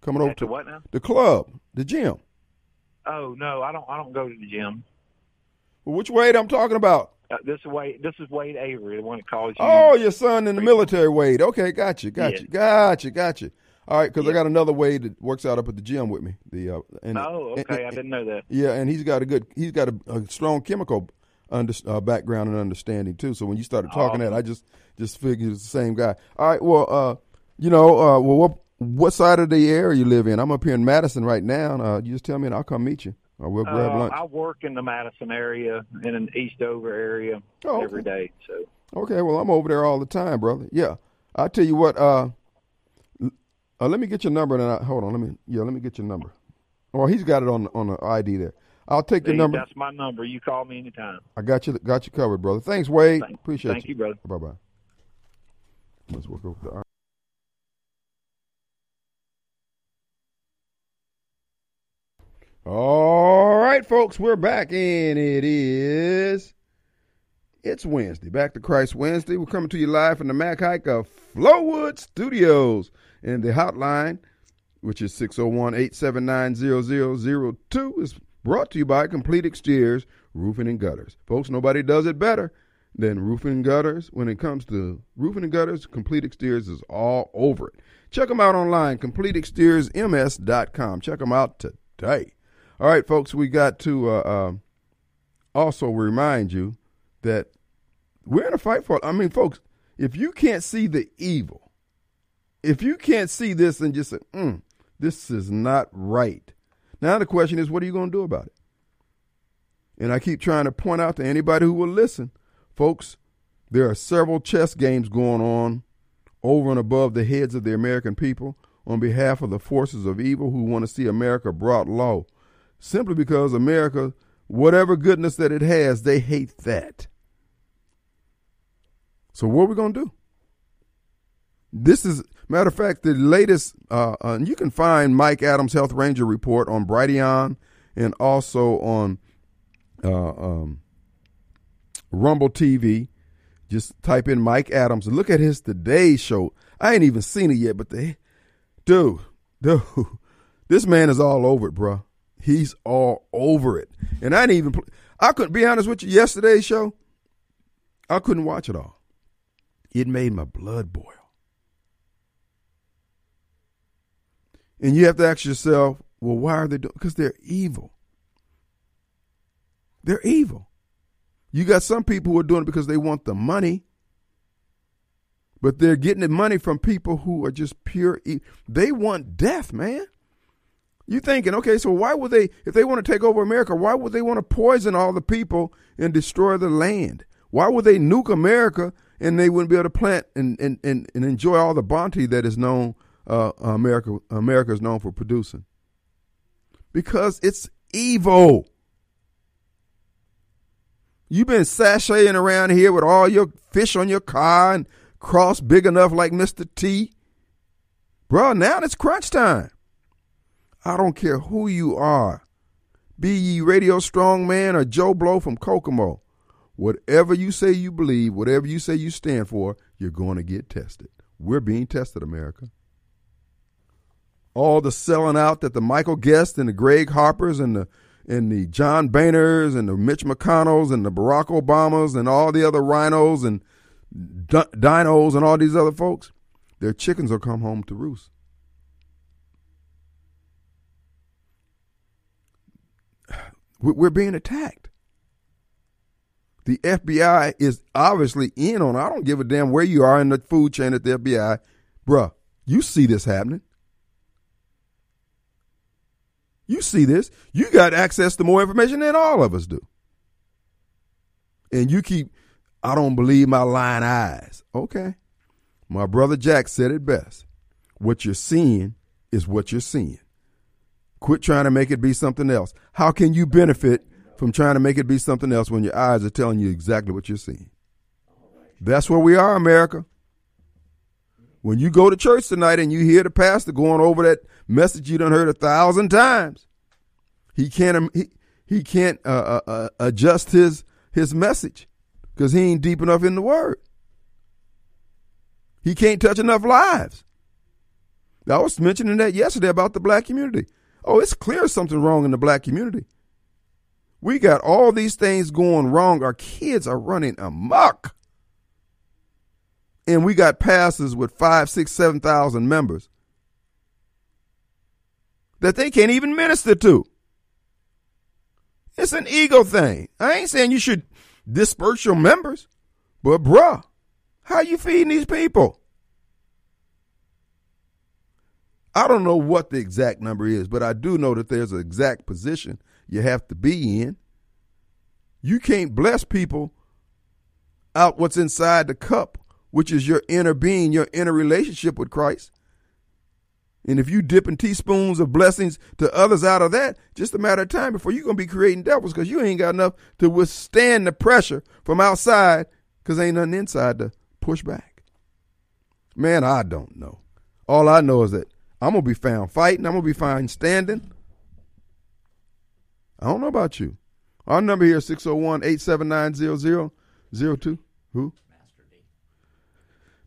Coming over At to the what now? the club, the gym. Oh no, I don't. I don't go to the gym. Well, which Wade I'm talking about? Uh, this is Wade. This is Wade Avery, the one that calls you. Oh, your son in the military, Wade. Okay, got you, got Yeah. you, got you, got you. All right, because I got another way that works out up at the gym with me. The uh, and, oh, and- okay. I didn't know that. Yeah, and he's got a good, he's got a, a strong chemical under, uh, background and understanding too. So when you started talking that, I just just figured it's the same guy. All right, well, uh, you know, uh, well, what what side of the area you live in? I'm up here in Madison right now. Uh, you just tell me and I'll come meet you, or we'll grab Uh, lunch. I work in the Madison area, in an Eastover area, Oh, every day. So Okay, well, I'm over there all the time, brother. Yeah, I'll tell you what. Uh, let me get your number, and I, hold on. Let me, yeah, let me get your number. Oh, he's got it on on the ID there. I'll take your number. that's my number. You call me anytime. I got you, got you covered, brother. Thanks, Wade. Thank- Appreciate thank you, brother. Bye bye. Let's work over the. All right, folks, we're back, and it is. It's Wednesday. Back to Christ Wednesday. We're coming to you live from the Mac Haik of Flowwood Studios. And the hotline, which is 601 879 0002, is brought to you by Complete Exteriors Roofing and Gutters. Folks, nobody does it better than roofing and gutters. When it comes to roofing and gutters, Complete Exteriors is all over it. Check them out online, CompleteExteriorsMS.com. Check them out today. All right, folks, we got to uh, uh, also remind you that we're in a fight for. I mean, folks, if you can't see the evil, if you can't see this and just say, mm, "This is not right," now the question is, what are you going to do about it? And I keep trying to point out to anybody who will listen, folks, there are several chess games going on over and above the heads of the American people on behalf of the forces of evil who want to see America brought low. Simply because America, whatever goodness that it has, they hate that. So what are we going to do? This is matter of fact the latest. Uh, uh, you can find Mike Adams Health Ranger report on Brighteon and also on uh, um, Rumble TV. Just type in Mike Adams look at his Today Show. I ain't even seen it yet, but the dude, dude, <laughs> this man is all over it, bro. He's all over it. And I didn't even, I couldn't be honest with you, yesterday's show, I couldn't watch it all. It made my blood boil. And you have to ask yourself, well, why are they doing? Because they're evil. They're evil. You got some people who are doing it because they want the money, but they're getting the money from people who are just pure. E- they want death, man. You thinking, okay, so why would they, if they want to take over America, why would they want to poison all the people and destroy the land? Why would they nuke America and they wouldn't be able to plant and, and, and, and enjoy all the bounty that is known uh, America America is known for producing? Because it's evil. You've been sashaying around here with all your fish on your car and cross big enough like Mr. T. Bro, now it's crunch time. I don't care who you are. Be ye Radio Strong Man or Joe Blow from Kokomo. Whatever you say you believe, whatever you say you stand for, you're going to get tested. We're being tested, America. All the selling out that the Michael Guest and the Greg Harpers and the and the John Boehners and the Mitch McConnells and the Barack Obamas and all the other rhinos and di- dinos and all these other folks, their chickens will come home to roost. We- We're being attacked. The FBI is obviously in on. I don't give a damn where you are in the food chain at the FBI, bruh. You see this happening. You see this. You got access to more information than all of us do. And you keep, I don't believe my lying eyes. Okay. My brother Jack said it best. What you're seeing is what you're seeing. Quit trying to make it be something else. How can you benefit from trying to make it be something else when your eyes are telling you exactly what you're seeing? That's where we are, America. When you go to church tonight and you hear the pastor going over that message you done heard a thousand times, he can't he, he can't uh, uh, uh, adjust his his message because he ain't deep enough in the word. He can't touch enough lives. I was mentioning that yesterday about the black community. Oh, it's clear something wrong in the black community. We got all these things going wrong. Our kids are running amok and we got pastors with five, six, seven thousand members that they can't even minister to. It's an ego thing. I ain't saying you should disperse your members, but bruh, how you feeding these people? I don't know what the exact number is, but I do know that there's an exact position you have to be in. You can't bless people out what's inside the cup which is your inner being, your inner relationship with Christ. And if you dipping teaspoons of blessings to others out of that, just a matter of time before you're going to be creating devils because you ain't got enough to withstand the pressure from outside because ain't nothing inside to push back. Man, I don't know. All I know is that I'm going to be found fighting. I'm going to be found standing. I don't know about you. Our number here is 601 879 0002. Who?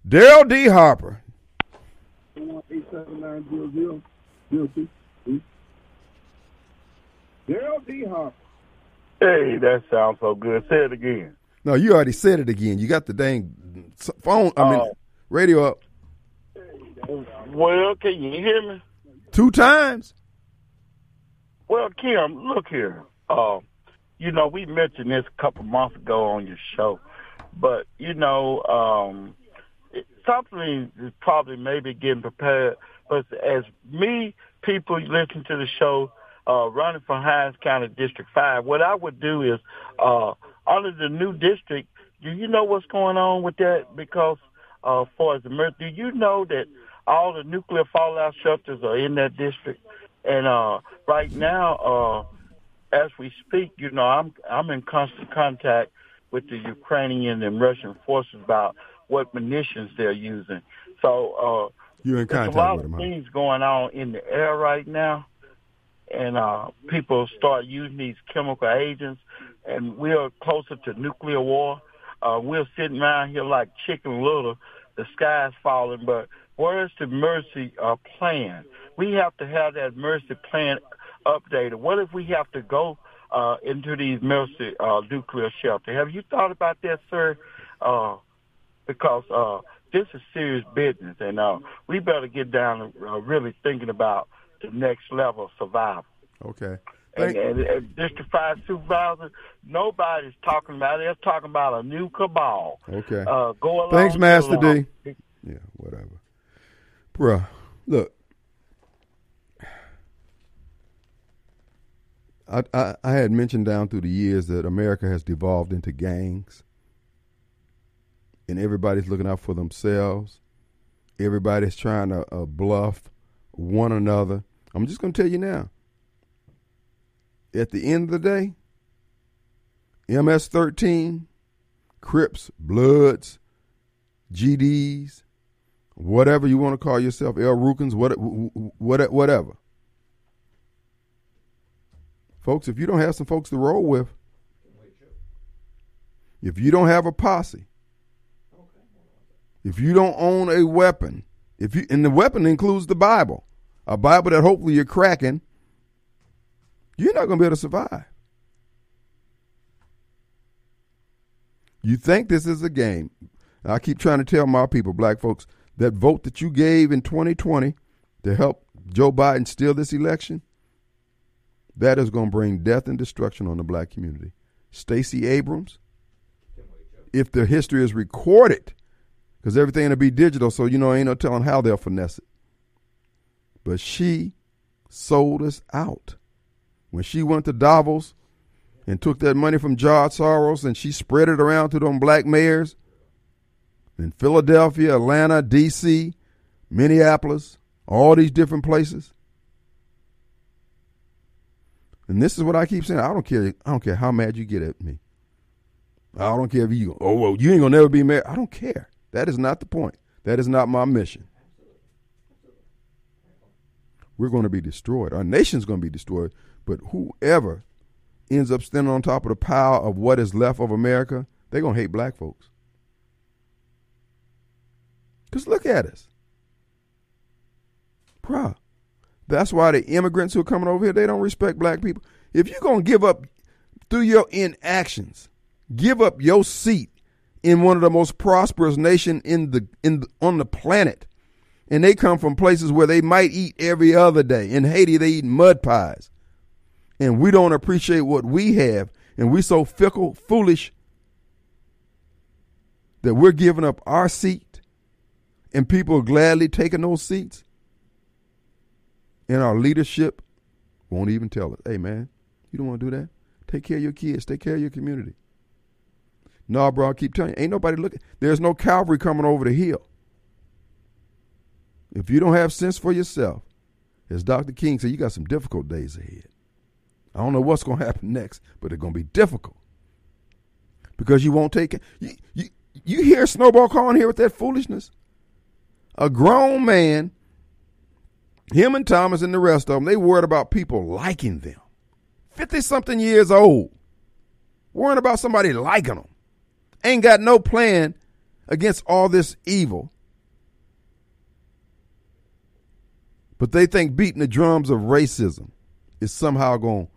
Daryl D. Harper. Daryl D. Harper. Hey, that sounds so good. Say it again. No, you already said it again. You got the dang phone, I mean, Oh. radio up Well, can you hear me? two times. Well, Kim, look here. Uh, you know, we mentioned this a couple months ago on your show, but you know, um, it, something is probably maybe getting prepared. But as me, people listen to the show, uh, running for Hinds County District Five, what I would do is, uh, under the new district, do you know what's going on with that? Because, uh, for as the mer- do you know that all the nuclear fallout shelters are in that district? And uh, right now, uh, as we speak, you know, I'm I'm in constant contact with the Ukrainian and Russian forces about what munitions they're using. So uh, You're in there's a contact lot with of. Huh? things going on in the air right now, and uh, people start using these chemical agents, and we're closer to nuclear war. Uh, we're sitting around here like chicken little. The sky's falling, but where's the mercy uh, plan? We have to have that mercy plan updated? What if we have to go uh, into these mercy uh, nuclear shelters? Have you thought about that, sir? Uh, because uh, this is serious business, and uh, we better get down to uh, really thinking about the next level of survival. Okay. And, and, and District 5 supervisor, nobody's talking about it. They're talking about a new cabal. Okay. Uh, go along. Thanks, Master along. D. Yeah, whatever. Bruh, look. I, I I had mentioned down through the years that America has devolved into gangs, and everybody's looking out for themselves. Everybody's trying to uh, bluff one another. I'm just going to tell you now. At the end of the day, MS-13, Crips, Bloods, GDs, whatever you want to call yourself, El Rukns, what, what, whatever. Folks, if you don't have some folks to roll with, if you don't have a posse, if you don't own a weapon, if you and the weapon includes the Bible, a Bible that hopefully you're cracking, you're not going to be able to survive. You think this is a game. I keep trying to tell my people, black folks, that vote that you gave in 2020 to help Joe Biden steal this election, that is going to bring death and destruction on the black community. Stacey Abrams, if the history is recorded, because everything will be digital, so you know ain't no telling how they'll finesse it. But she sold us out when she went to Davos and took that money from George Soros and she spread it around to them black mayors in Philadelphia, Atlanta, D.C., Minneapolis, all these different places. And this is what I keep saying. I don't care. I don't care how mad you get at me. I don't care if you. Oh well, you ain't gonna never be mad. I don't care. That is not the point. That is not my mission. We're going to be destroyed. Our nation's going to be destroyed. But whoever ends up standing on top of the pile of what is left of America, they're going to hate black folks. Because look at us. Bruh. That's why the immigrants who are coming over here, they don't respect black people. If you're going to give up through your inactions, give up your seat in one of the most prosperous nation in the in on the planet, and they come from places where they might eat every other day. In Haiti, they eat mud pies, and we don't appreciate what we have, and we're so fickle, foolish that we're giving up our seat, and people are gladly taking those seats. And our leadership won't even tell us, hey man, you don't want to do that? Take care of your kids, take care of your community. No, bro, I keep telling you, ain't nobody looking. There's no cavalry coming over the hill. If you don't have sense for yourself, as Dr. King said, you got some difficult days ahead. I don't know what's going to happen next, but it's going to be difficult because you won't take it. You, you, you hear Snowball calling here with that foolishness? A grown man, him and Thomas and the rest of them, they worried about people liking them. 50 something years old, worrying about somebody liking them. Ain't got no plan against all this evil. But they think beating the drums of racism is somehow going,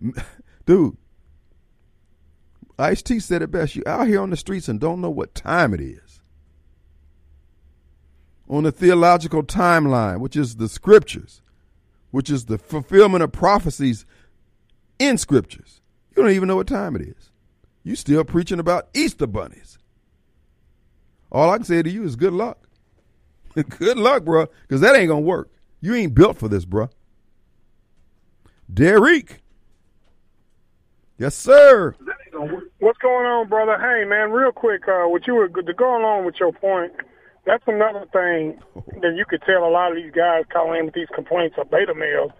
<laughs> dude. Ice T said it best. You out here on the streets and don't know what time it is. On the theological timeline, which is the scriptures, which is the fulfillment of prophecies in scriptures, you don't even know what time it is. You still preaching about Easter bunnies. All I can say to you is good luck. <laughs> good luck, bro, because that ain't gonna work. You ain't built for this, bro. Derek. Yes, sir. What's going on, brother? Hey, man, real quick, uh, what you were to go along with your point, that's another thing <laughs> that you could tell a lot of these guys calling in with these complaints of beta males.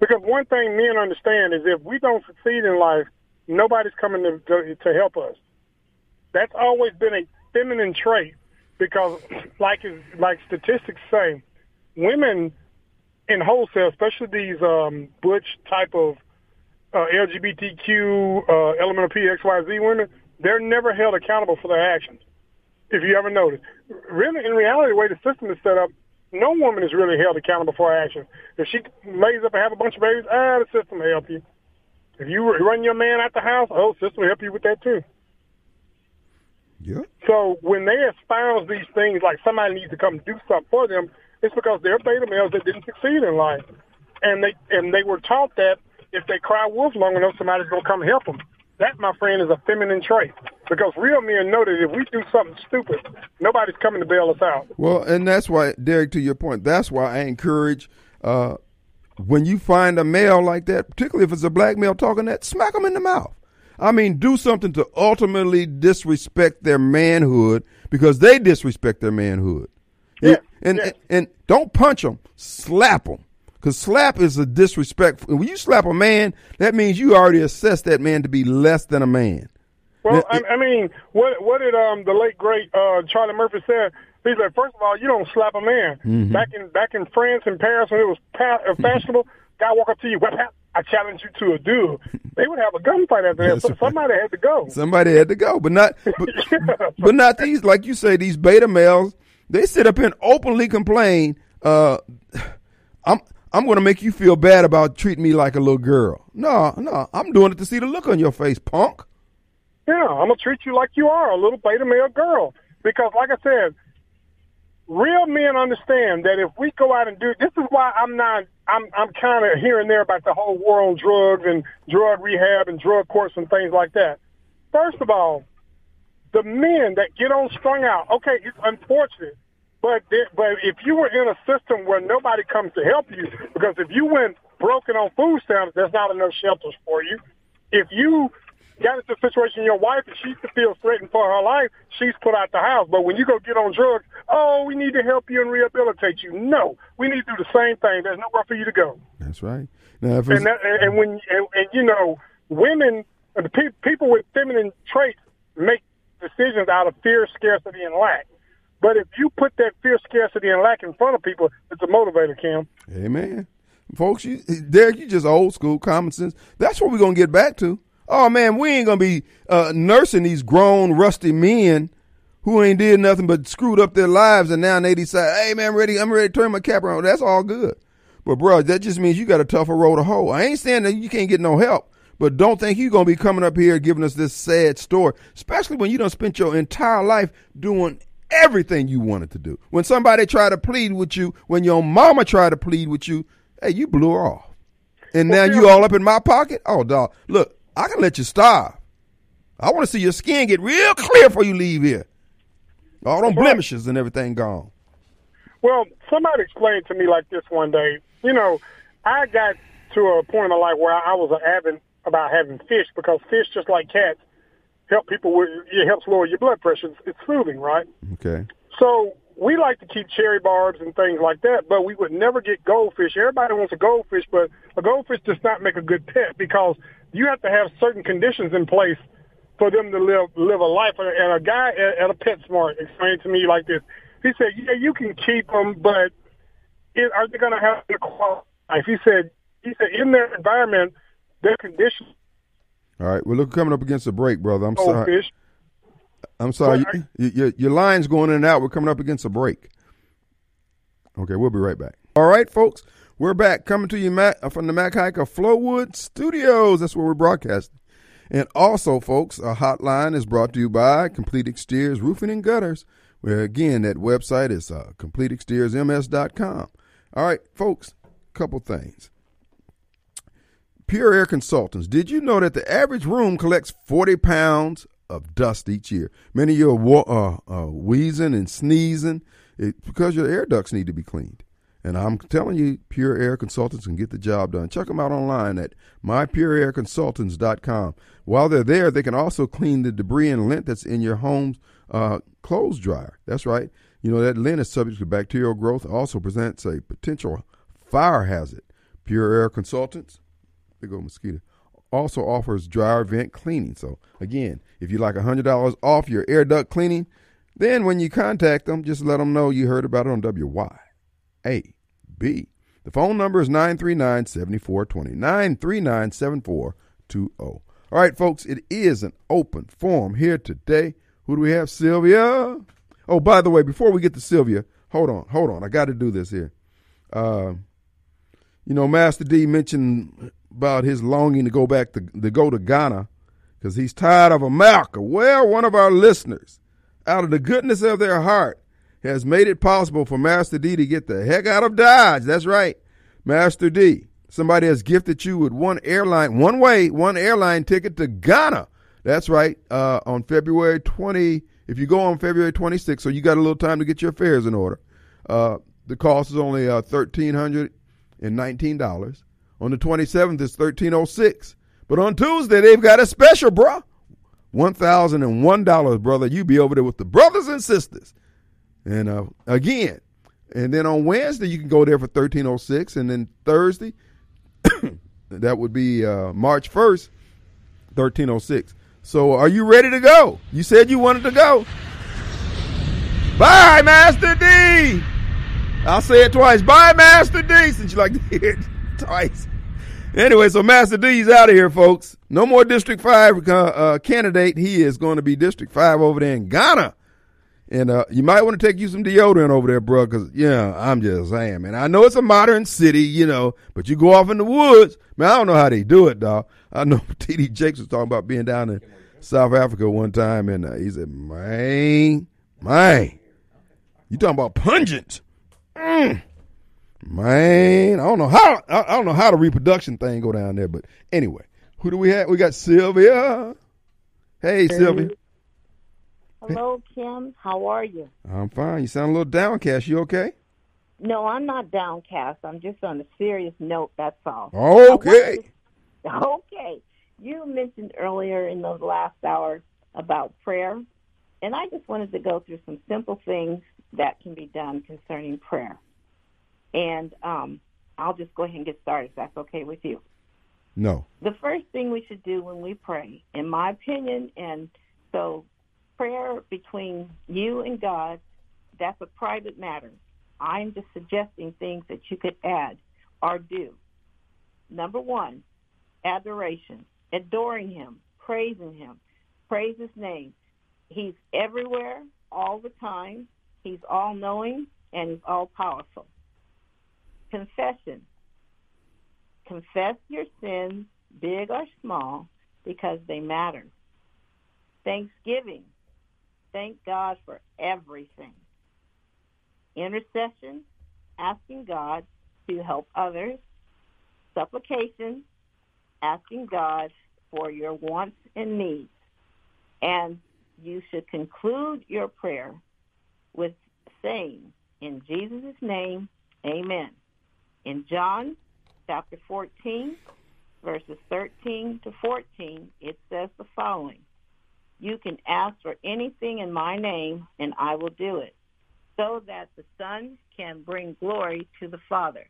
Because one thing men understand is if we don't succeed in life, nobody's coming to, to, to help us. That's always been a feminine trait because, <clears throat> like like statistics say, women in wholesale, especially these um, butch type of uh, LGBTQ, uh, element of PXYZ women, they're never held accountable for their actions. If you ever notice, really, in reality, the way the system is set up, no woman is really held accountable for her actions. If she lays up and have a bunch of babies, ah, the system will help you. If you run your man out the house, oh, system will help you with that too. Yeah. So when they espouse these things like somebody needs to come do something for them, it's because they're beta males that didn't succeed in life, and they and they were taught that if they cry wolf long enough, somebody's gonna come help them. That, my friend, is a feminine trait because real men know that if we do something stupid, nobody's coming to bail us out. Well, and that's why, Derek, to your point, that's why I encourage uh, when you find a male like that, particularly if it's a black male talking that, smack them in the mouth. I mean, do something to ultimately disrespect their manhood because they disrespect their manhood. Yeah, and, yeah. and and don't punch them, slap them. Because slap is a disrespect. When you slap a man, that means you already assess that man to be less than a man. Well, I, I mean, what what did um the late great uh Charlie Murphy said? He said, first of all, you don't slap a man. Mm-hmm. Back in back in France and Paris when it was pa- uh, fashionable, guy walk up to you, what hap- I challenge you to a duel. <laughs> They would have a gunfight after that. So right. somebody had to go. Somebody had to go, but not, <laughs> but, but not these. Like you say, these beta males, they sit up and openly complain. Uh, I'm I'm going to make you feel bad about treating me like a little girl. No, no, I'm doing it to see the look on your face, punk. Yeah, I'm gonna treat you like you are a little beta male girl. Because, like I said, real men understand that if we go out and do this is why I'm not I'm I'm kind of here and there about the whole war on drugs and drug rehab and drug courts and things like that. First of all, the men that get on strung out, okay, it's unfortunate, but but if you were in a system where nobody comes to help you, because if you went broken on food stamps, there's not enough shelters for you. If you got into a situation, your wife, and she feels threatened for her life, she's put out the house. But when you go get on drugs, oh, we need to help you and rehabilitate you. No, we need to do the same thing. There's nowhere for you to go. That's right. Now, And, that, and, and when and, and you know, women, the pe- people with feminine traits make decisions out of fear, scarcity, and lack. But if you put that fear, scarcity, and lack in front of people, it's a motivator, Kim. Amen. Folks, you, Derek, you just old school common sense. That's what we're going to get back to. Oh, man, we ain't to be uh, nursing these grown, rusty men who ain't did nothing but screwed up their lives, and now they decide, hey, man, I'm ready, I'm ready to turn my cap around. That's all good. But, bro, that just means you got a tougher road to hoe. I ain't saying that you can't get no help, but don't think you're to be coming up here giving us this sad story, especially when you don't spend your entire life doing everything you wanted to do. When somebody tried to plead with you, when your mama tried to plead with you, hey, you blew her off. And now you all up in my pocket? Oh, dog. Look, I can let you starve. I want to see your skin get real clear before you leave here. All them blemishes and everything gone. Well, somebody explained to me like this one day. You know, I got to a point in life where I was an avid about having fish because fish, just like cats, help people with it helps lower your blood pressure. It's, it's soothing, right? Okay. So we like to keep cherry barbs and things like that, but we would never get goldfish. Everybody wants a goldfish, but a goldfish does not make a good pet because you have to have certain conditions in place for them to live live a life. And a guy at, at a PetSmart explained to me like this. He said, "Yeah, you can keep them, but it, are they going to have a quality life?" He said, "He said in their environment, their conditions All right. Well, look, coming up against a break, brother. I'm oh, sorry. goldfish." I'm sorry. You- your, your line's going in and out. We're coming up against a break. Okay, we'll be right back. All right, folks. We're back coming to you Mac, uh, from the Mac Hiker Flowwood Studios. That's where we're broadcasting. And also, folks, our hotline is brought to you by Complete Exteriors Roofing and Gutters, where, again, that website is uh, CompleteExteriorsMS.com. All right, folks, couple things. Pure Air Consultants. Did you know that the average room collects 40 pounds of dust each year? Many of you are uh, uh, wheezing and sneezing it, because your air ducts need to be cleaned. And I'm telling you, Pure Air Consultants can get the job done. Check them out online at mypureairconsultants.com. While they're there, they can also clean the debris and lint that's in your home's uh, clothes dryer. That's right. You know, that lint is subject to bacterial growth, also presents a potential fire hazard. Pure Air Consultants, big old mosquito, also offers dryer vent cleaning. So, again, if you like $100 off your air duct cleaning, then when you contact them, just let them know you heard about it on WY. A B. The phone number is 939 7420. 939 7420. All right, folks, it is an open forum here today. Who do we have? Sylvia. Oh, by the way, before we get to Sylvia, hold on, hold on. I got to do this here. Uh, you know, Master D mentioned about his longing to go back to, to go to Ghana because he's tired of America. Well, one of our listeners, out of the goodness of their heart, has made it possible for Master D to get the heck out of Dodge. That's right, Master D. Somebody has gifted you with one airline, one way, one airline ticket to Ghana. That's right. Uh, on February 20, if you go on February 26th, so you got a little time to get your affairs in order. Uh, the cost is only uh, $1,319. On the 27th, it's 1306 But on Tuesday, they've got a special, bruh. $1,001, brother. You be over there with the brothers and sisters. And uh, again, and then on Wednesday, you can go there for 1306 And then Thursday, <coughs> that would be uh, March 1st, 1306 So are you ready to go? You said you wanted to go. Bye, Master D. I'll say it twice. Bye, Master D, since you like to hear it <laughs> twice. Anyway, so Master D's out of here, folks. No more District 5 uh, uh, candidate. He is going to be District 5 over there in Ghana. And uh, you might want to take you some deodorant over there, bro, because, yeah, I'm just saying, man. I know it's a modern city, you know, but you go off in the woods. Man, I don't know how they do it, dog. I know <laughs> T.D. Jakes was talking about being down in South Africa one time, and uh, he said, man, man, you talking about pungent. Mm. Man, I don't know how I don't know how the reproduction thing go down there, but anyway, who do we have? We got Sylvia. Hey, Sylvia. Hello, Kim. How are you? I'm fine. You sound a little downcast. You okay? No, I'm not downcast. I'm just on a serious note. That's all. Okay. <laughs> Okay. You mentioned earlier in the last hour about prayer, and I just wanted to go through some simple things that can be done concerning prayer. And um, I'll just go ahead and get started if that's okay with you. No. The first thing we should do when we pray, in my opinion, and so prayer between you and God, that's a private matter. I'm just suggesting things that you could add or do. Number one, adoration, adoring Him, praising Him, praise His name. He's everywhere, all the time. He's all knowing and He's all powerful. Confession. Confess your sins, big or small, because they matter. Thanksgiving. Thank God for everything. Intercession, asking God to help others. Supplication, asking God for your wants and needs. And you should conclude your prayer with saying, in Jesus' name, amen. In John chapter 14, verses 13 to 14, it says the following. You can ask for anything in my name, and I will do it, so that the Son can bring glory to the Father.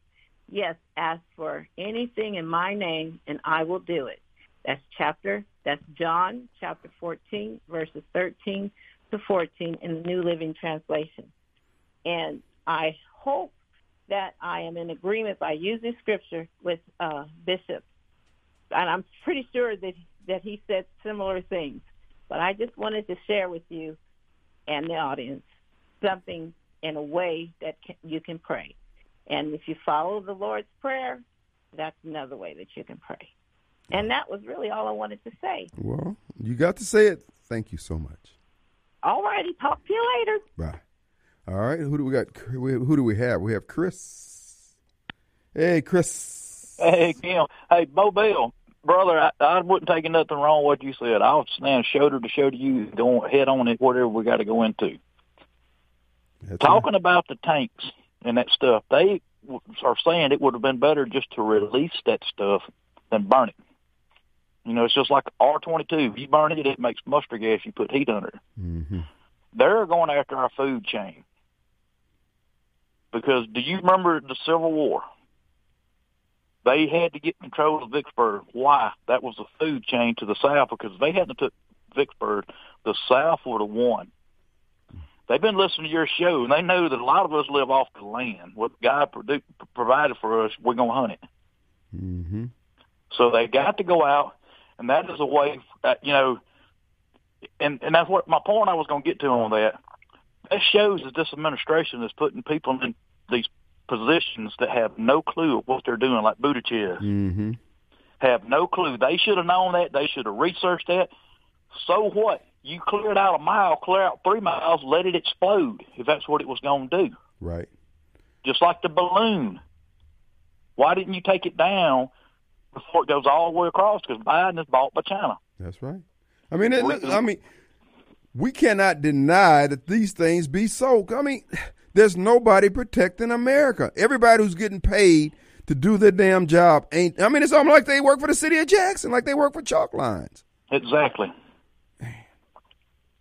Yes, ask for anything in my name, and I will do it. That's chapter, that's John chapter 14, verses 13 to 14 in the New Living Translation. And I hope that I am in agreement by using scripture with uh, Bishop. And I'm pretty sure that, that he said similar things. But I just wanted to share with you and the audience something in a way that can, you can pray. And if you follow the Lord's Prayer, that's another way that you can pray. And that was really all I wanted to say. Well, you got to say it. Thank you so much. All righty. Talk to you later. Bye. All right. Who do we got? Who do we have? We have Chris. Hey, Chris. Hey, Kim. Hey, Bo Bill. Brother, I, I wasn't taking nothing wrong with what you said. I'll stand shoulder to shoulder to you, going head on it, whatever we got to go into. That's Talking right. about the tanks and that stuff, they are saying it would have been better just to release that stuff than burn it. You know, it's just like R22. If you burn it, it makes mustard gas. You put heat under it. Mm-hmm. They're going after our food chain. Because do you remember the Civil War? They had to get control of Vicksburg. Why? That was the food chain to the South because if they hadn't took Vicksburg, the South would have won. They've been listening to your show, and they know that a lot of us live off the land. What God produ- provided for us, we're going to hunt it. Mm-hmm. So they got to go out, and that is a way, uh, you know, and and that's what my point I was going to get to on that. that shows that this administration is putting people in these positions that have no clue of what they're doing, like Buttigieg. Mm-hmm. Have no clue. They should have known that. They should have researched that. So what? You clear it out a mile, clear out three miles, let it explode if that's what it was going to do. Right. Just like the balloon. Why didn't you take it down before it goes all the way across? Because Biden is bought by China. That's right. I mean, it, I mean, we cannot deny that these things be so. I mean, there's nobody protecting America. Everybody who's getting paid to do their damn job ain't. I mean, it's almost like they work for the city of Jackson, like they work for chalk lines. Exactly.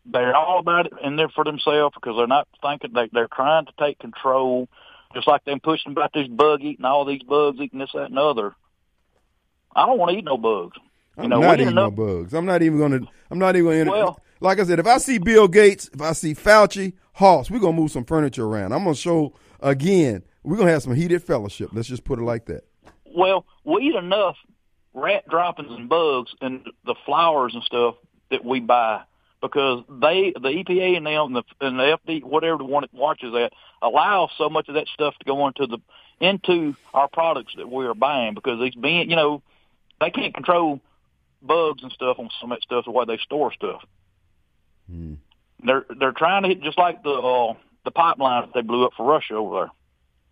They're all about it in there for themselves because they're not thinking they they're trying to take control, just like them pushing about this bug eating all these bugs eating this that and the other. I don't want to eat no bugs. You I'm know, not eating no bugs. I'm not even going to. I'm not even going to. Well- like I said, if I see Bill Gates, if I see Fauci, Hoss, we're gonna move some furniture around. I'm gonna show again. We're gonna have some heated fellowship. Let's just put it like that. Well, we eat enough rat droppings and bugs and the flowers and stuff that we buy because they, the EPA and them, and the, and the FD, whatever the one that watches that, allow so much of that stuff to go into the into our products that we are buying because these being, you know, they can't control bugs and stuff on some of that stuff the way they store stuff. Hmm. They're they're trying to hit just like the uh, the pipeline that they blew up for Russia over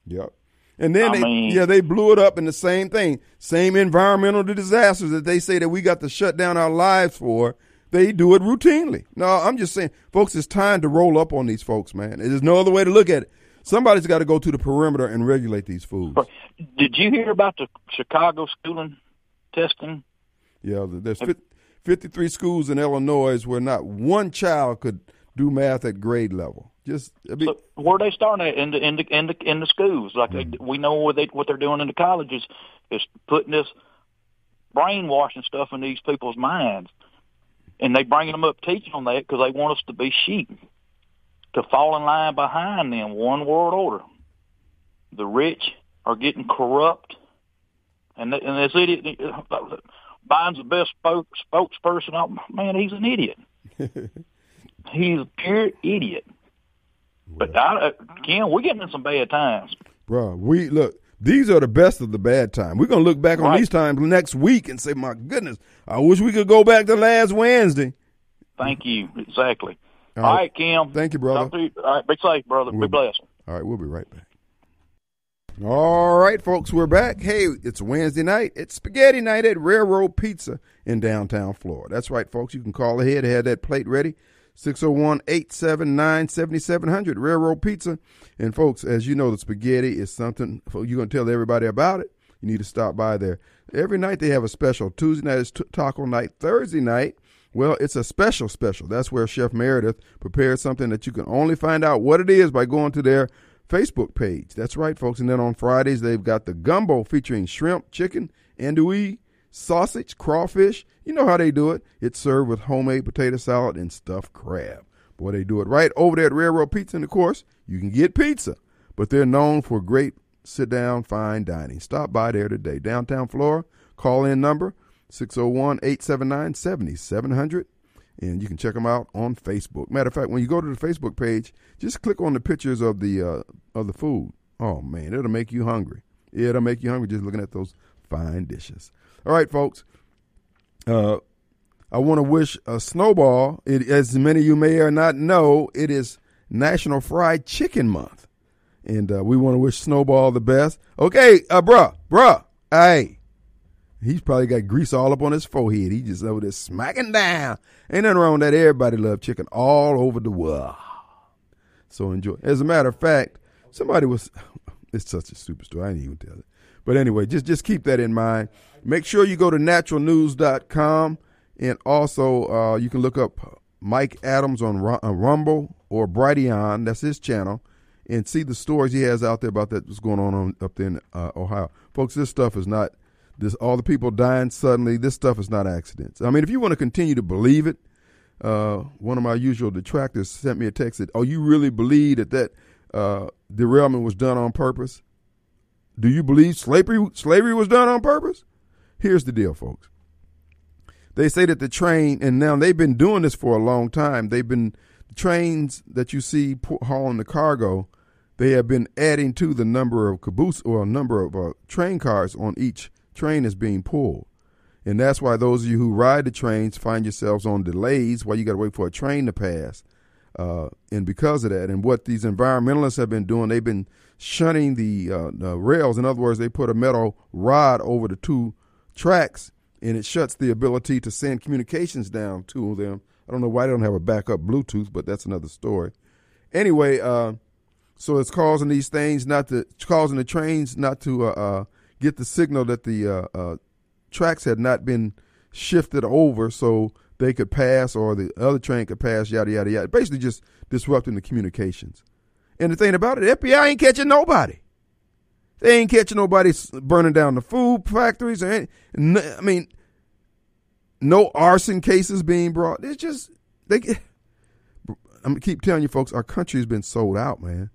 there. Yep. And then I they, mean- yeah, they blew it up in the same thing, same environmental disasters that they say that we got to shut down our lives for. They do it routinely. No, I'm just saying, folks, it's time to roll up on these folks, man. There's no other way to look at it. Somebody's got to go to the perimeter and regulate these foods. Did you hear about the Chicago schooling testing? Yeah, there's 53 schools in Illinois where not one child could do math at grade level. Just I mean, So where they starting at in the in the in the in the schools? Like they, we know what they what they're doing in the colleges is putting this brainwashing stuff in these people's minds, and they bringing them up teaching on that because they want us to be sheep, to fall in line behind them. One world order. The rich are getting corrupt, and th- and this idiot Biden's the best spoke, spokesperson. Oh, Man, he's an idiot. <laughs> he's a pure idiot. But I, Ken, we're getting in some bad times. bro, we look. These are the best of the bad time. We're gonna look back on Right. these times next week and say, "My goodness, I wish we could go back to last Wednesday." Thank you. Exactly. All All right. right, Kim. Thank you, brother. All right, be safe, brother. We'll- be blessed. All right, we'll be right back. All right, folks, we're back. Hey, it's Wednesday night. It's spaghetti night at Railroad Pizza in downtown Flora. That's right, folks. You can call ahead, have that plate ready. 601 879 7700 Railroad Pizza. And, folks, as you know, the spaghetti is something you're going to tell everybody about it. You need to stop by there. Every night they have a special. Tuesday night is taco night. Thursday night, well, it's a special special. That's where Chef Meredith prepares something that you can only find out what it is by going to their Facebook page. That's right, folks. And then on Fridays, they've got the gumbo featuring shrimp, chicken, andouille, sausage, crawfish. You know how they do it. It's served with homemade potato salad and stuffed crab. Boy, they do it right over there at Railroad Pizza. And of course, you can get pizza, but they're known for great sit down fine dining. Stop by there today. Downtown Flora, call in number 601 879 7700 and you can check them out on Facebook. Matter of fact, when you go to the Facebook page, just click on the pictures of the uh, of the food. Oh man, it'll make you hungry. It'll make you hungry just looking at those fine dishes. All right, folks. Uh, I want to wish a snowball. It, as many of you may or not know, it is National Fried Chicken Month, and uh, we want to wish Snowball the best. Okay, uh, bruh, bruh, hey, He's probably got grease all up on his forehead. He just over there smacking down. Ain't nothing wrong with that. Everybody love chicken all over the world. So enjoy. As a matter of fact, somebody was. <laughs> It's such a super story. I didn't even tell it. But anyway, just just keep that in mind. Make sure you go to naturalnews.com and also uh, you can look up Mike Adams on uh, Rumble or Brighteon. That's his channel. And see the stories he has out there about that what's going on, up there in uh, Ohio. Folks, this stuff is not this all the people dying suddenly. This stuff is not accidents. I mean, if you want to continue to believe it, uh, one of my usual detractors sent me a text that, "Oh, you really believe that that uh, derailment was done on purpose? Do you believe slavery slavery was done on purpose?" Here's the deal, folks. They say that the train, and now they've been doing this for a long time. They've been trains that you see hauling the cargo, they have been adding to the number of caboose or number of uh, train cars on each train is being pulled. And that's why those of you who ride the trains find yourselves on delays while you got to wait for a train to pass. Uh, and because of that, and what these environmentalists have been doing, they've been shunning the, uh, the rails. In other words, they put a metal rod over the two tracks, and it shuts the ability to send communications down to them. I don't know why they don't have a backup Bluetooth, but that's another story. Anyway, uh, so it's causing these things not to causing the trains not to uh, uh, get the signal that the uh, tracks had not been shifted over so they could pass or the other train could pass, yada yada yada. Basically, just disrupting the communications. And the thing about it, FBI ain't catching nobody. They ain't catching nobody burning down the food factories. Or any, I mean, no arson cases being brought. It's just they. get- <sighs> I'm keep telling you, folks, our country has been sold out, man.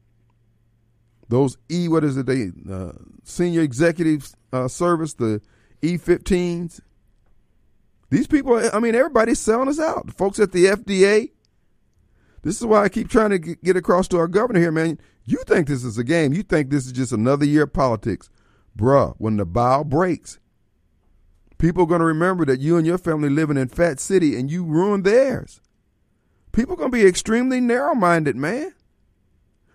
Those E, what is it? They uh, senior executive uh, service, the E15s. These people, I mean, everybody's selling us out. The folks at the FDA. This is why I keep trying to get across to our governor here, man. You think this is a game? You think this is just another year of politics, bruh? When the bow breaks, people are going to remember that you and your family living in Fat City and you ruined theirs. People are going to be extremely narrow-minded, man.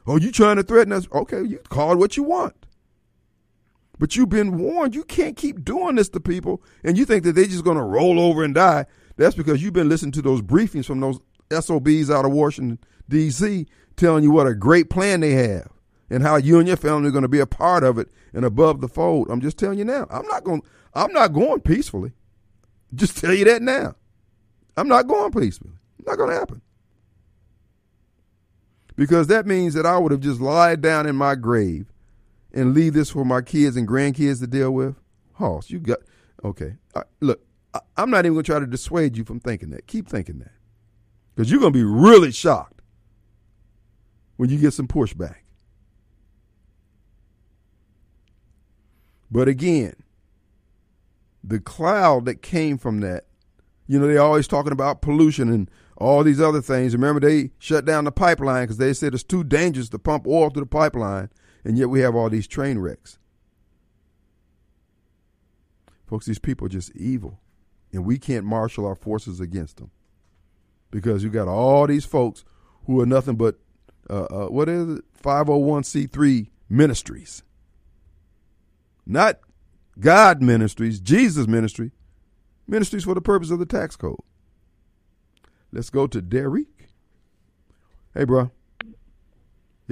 Oh, you trying to threaten us? Okay, you call it what you want. But you've been warned. You can't keep doing this to people, and you think that they're just going to roll over and die. That's because you've been listening to those briefings from those SOBs out of Washington, D.C., telling you what a great plan they have and how you and your family are going to be a part of it and above the fold. I'm just telling you now. I'm not going. I'm not going peacefully. Just tell you that now. I'm not going peacefully. Not going to happen. Because that means that I would have just lied down in my grave and leave this for my kids and grandkids to deal with. Hoss, you got okay. I, look, I, I'm not even going to try to dissuade you from thinking that. Keep thinking that, because you're going to be really shocked when you get some pushback. But again, the cloud that came from that, you know, they're always talking about pollution and all these other things. Remember, they shut down the pipeline because they said it's too dangerous to pump oil through the pipeline, and yet we have all these train wrecks. Folks, these people are just evil, and we can't marshal our forces against them because you got all these folks who are nothing but uh, uh, what is it? 501c3 ministries. Not God ministries, Jesus ministry, ministries for the purpose of the tax code. Let's go to Derek. Hey, bro.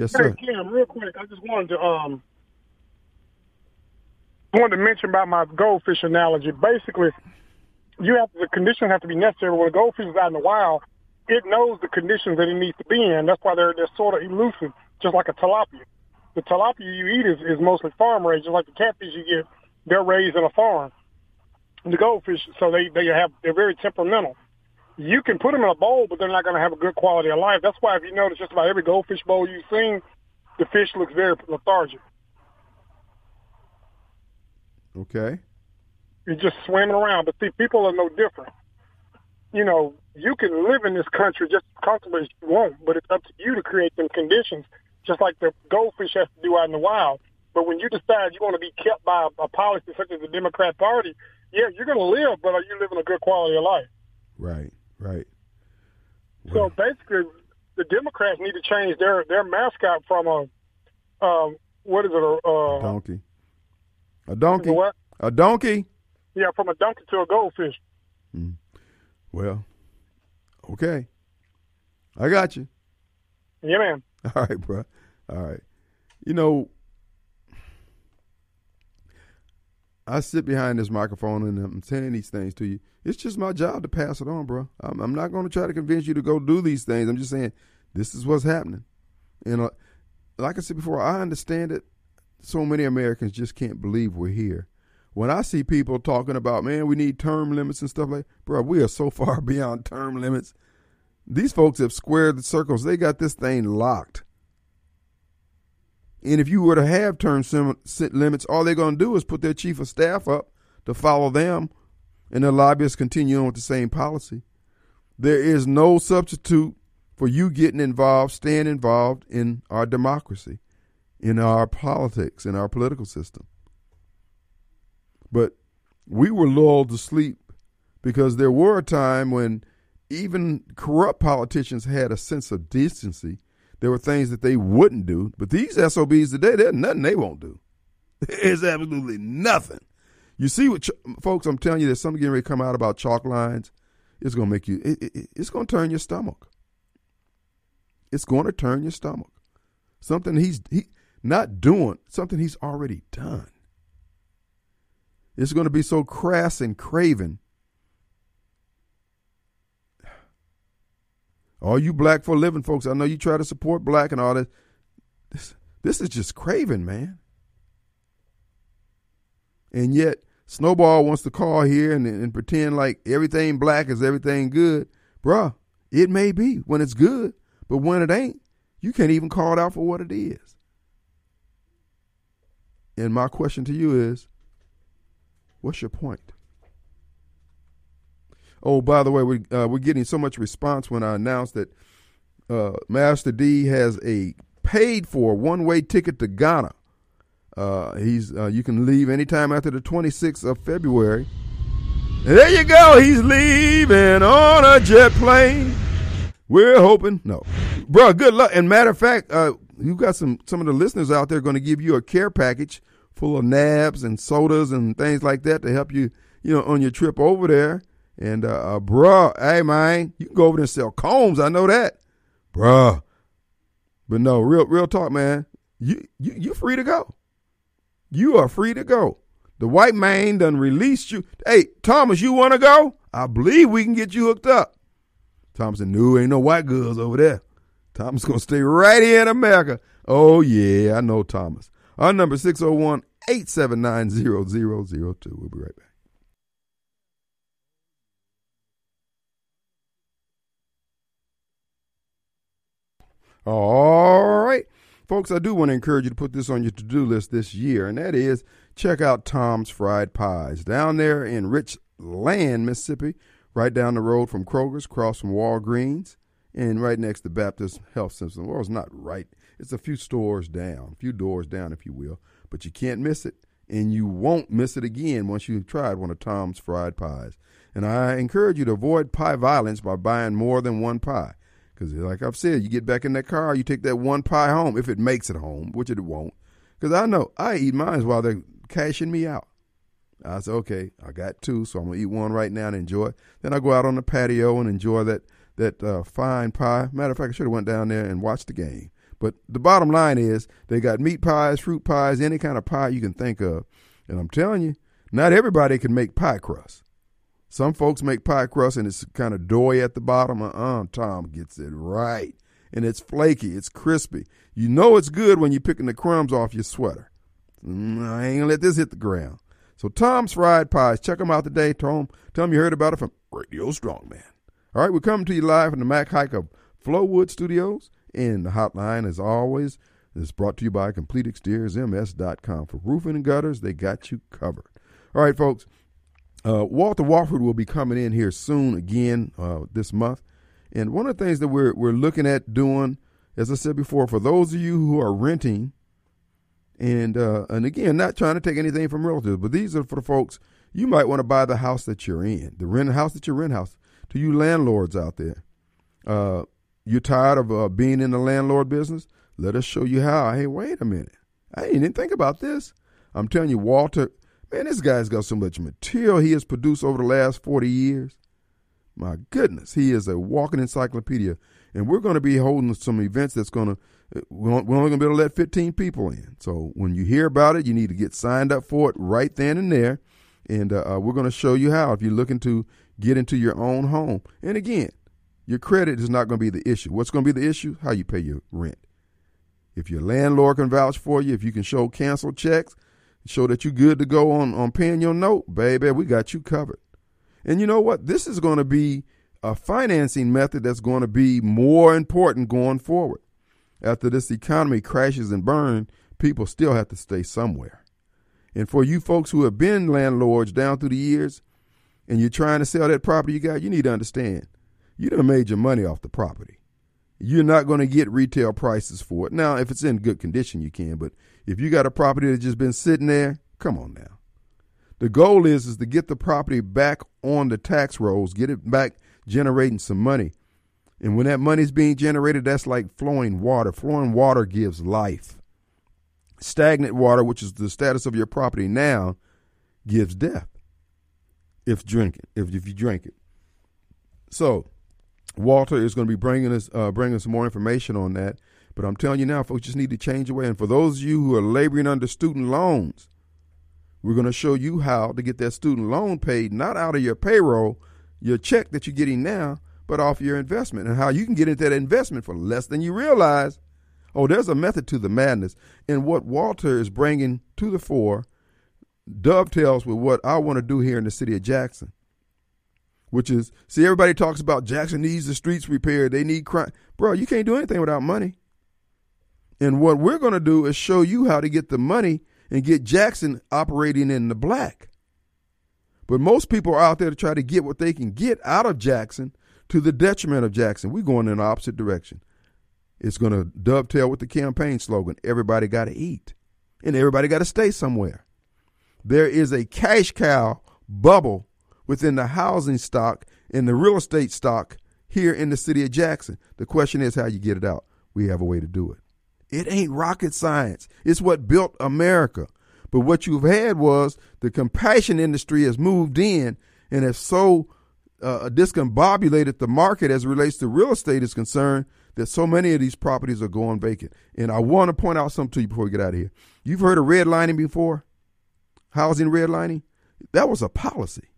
Yes, sir. Hey. Kim, real quick, I just wanted to um wanted to mention about my goldfish analogy. Basically, you have the conditions have to be necessary. When a goldfish is out in the wild, it knows the conditions that it needs to be in. That's why they're they're sort of elusive, just like a tilapia. The tilapia you eat is, is mostly farm raised, just like the catfish you get. They're raised in a farm. The goldfish, so they they have they're very temperamental. You can put them in a bowl, but they're not going to have a good quality of life. That's why if you notice, just about every goldfish bowl you've seen, the fish looks very lethargic. Okay. You're just swimming around. But see, people are no different. You know, you can live in this country just as comfortably as you want, but it's up to you to create them conditions, just like the goldfish has to do out in the wild. But when you decide you want to be kept by a, a policy such as the Democrat Party, yeah, you're going to live, but are you living a good quality of life? Right, right. So basically, the Democrats need to change their their mascot from a um, what is it? A, uh, Donkey. A donkey. What? A donkey. Yeah, from a donkey to a goldfish. Well, okay. I got you. Yeah, man. <laughs> All right, bro. All right. You know, I sit behind this microphone and I'm saying these things to you. It's just my job to pass it on, bro. I'm, I'm not going to try to convince you to go do these things. I'm just saying this is what's happening. And uh, like I said before, I understand it. So many Americans just can't believe we're here. When I see people talking about, man, we need term limits and stuff like, bro, we are so <laughs> far beyond term limits. These folks have squared the circles. They got this thing locked. And if you were to have term limits, all they're going to do is put their chief of staff up to follow them, and the lobbyists continue on with the same policy. There is no substitute for you getting involved, staying involved in our democracy, in our politics, in our political system. But we were lulled to sleep because there were a time when even corrupt politicians had a sense of decency. There were things that they wouldn't do, but these SOBs today, there's nothing they won't do. <laughs> There's absolutely nothing. You see what, folks? I'm telling you, there's something getting ready to come out about chalk lines. It's going to make you. It, it, it's going to turn your stomach. It's going to turn your stomach. Something he's he not doing. Something he's already done. It's going to be so crass and craven. All you black for a living folks, I know you try to support black and all that. This, this is just craven, man. And yet, Snowball wants to call here and, and pretend like everything black is everything good. Bruh, it may be when it's good, but when it ain't, you can't even call it out for what it is. And my question to you is what's your point? Oh, by the way, we, uh, we're getting so much response when I announced that uh, Master D has a paid for one way ticket to Ghana. Uh, he's uh, you can leave anytime after the 26th of February. There you go. He's leaving on a jet plane. We're hoping no, bro. Good luck. And matter of fact, uh, you got some some of the listeners out there going to give you a care package full of nabs and sodas and things like that to help you, you know, on your trip over there. And uh, uh bruh, hey man, you can go over there and sell combs. I know that, bruh. But no, real real talk, man. You you you free to go. You are free to go. The white man done released you. Hey, Thomas, you want to go? I believe we can get you hooked up. Thomas said, no, ain't no white girls over there. Thomas going to stay right here in America. Oh, yeah, I know Thomas. Our number 601 879 0002. We'll be right back. All right. Folks, I do want to encourage you to put this on your to do list this year, and that is check out Tom's Fried Pies down there in Richland, Mississippi, right down the road from Kroger's, across from Walgreens, and right next to Baptist Health System. Well, it's not right, it's a few stores down, a few doors down, if you will, but you can't miss it, and you won't miss it again once you've tried one of Tom's Fried Pies. And I encourage you to avoid pie violence by buying more than one pie. Because, like I've said, you get back in that car, you take that one pie home, if it makes it home, which it won't. Because I know I eat mine while they're cashing me out. I said, okay, I got two, so I'm gonna eat one right now and enjoy it. Then I go out on the patio and enjoy that that uh, fine pie. Matter of fact, I should have went down there and watched the game. But the bottom line is they got meat pies, fruit pies, any kind of pie you can think of. And I'm telling you, not everybody can make pie crust. Some folks make pie crust and it's kind of doughy at the bottom. Uh-uh, Tom gets it right. And it's flaky, it's crispy. You know it's good when you're picking the crumbs off your sweater. Mm, I ain't gonna let this hit the ground. So Tom's Fried Pies, check them out today. Them, tell them you heard about it from Radio Strongman. All right, we're coming to you live from the Mac Haik of Flowwood Studios. And the hotline, as always, is brought to you by CompleteExteriorsMS.com. For roofing and gutters, they got you covered. All right, folks. Uh, Walter Wofford will be coming in here soon again uh, this month. And one of the things that we're, we're looking at doing, as I said before, for those of you who are renting, and uh, and again, not trying to take anything from relatives, but these are for the folks you might want to buy the house that you're in, the rent house that you rent house. To you landlords out there, uh, you're tired of uh, being in the landlord business? Let us show you how. Hey, wait a minute, I didn't think about this. I'm telling you, Walter, man, this guy's got so much material he has produced over the last 40 years. My goodness, he is a walking encyclopedia. And we're going to be holding some events that's going to, we're only going to be able to let 15 people in. So when you hear about it, you need to get signed up for it right then and there. And uh, we're going to show you how if you're looking to get into your own home. And again, your credit is not going to be the issue. What's going to be the issue? How you pay your rent. If your landlord can vouch for you, if you can show canceled checks, show that you're good to go on, on paying your note, baby, we got you covered. And you know what? This is going to be a financing method that's going to be more important going forward. After this economy crashes and burns, people still have to stay somewhere. And for you folks who have been landlords down through the years and you're trying to sell that property you got, you need to understand you done made your money off the property. You're not going to get retail prices for it. Now, if it's in good condition, you can, but if you got a property that's just been sitting there, come on now. The goal is is to get the property back on the tax rolls, get it back generating some money. And when that money's being generated, that's like flowing water. Flowing water gives life. Stagnant water, which is the status of your property now, gives death. If drinking, if if you drink it. So, Walter is going to be bringing us uh, bringing some more information on that. But I'm telling you now, folks, just need to change away. And for those of you who are laboring under student loans, we're going to show you how to get that student loan paid, not out of your payroll, your check that you're getting now, but off your investment, and how you can get into that investment for less than you realize. Oh, there's a method to the madness. And what Walter is bringing to the fore dovetails with what I want to do here in the city of Jackson, which is see, everybody talks about Jackson needs the streets repaired, they need crime. Bro, you can't do anything without money. And what we're going to do is show you how to get the money and get Jackson operating in the black. But most people are out there to try to get what they can get out of Jackson to the detriment of Jackson. We're going in the opposite direction. It's going to dovetail with the campaign slogan everybody got to eat and everybody got to stay somewhere. There is a cash cow bubble within the housing stock and the real estate stock here in the city of Jackson. The question is how you get it out. We have a way to do it. It ain't rocket science. It's what built America. But what you've had was the compassion industry has moved in and has so uh, discombobulated the market as relates to real estate is concerned that so many of these properties are going vacant. And I want to point out something to you before we get out of here. You've heard of redlining before? Housing redlining? That was a policy.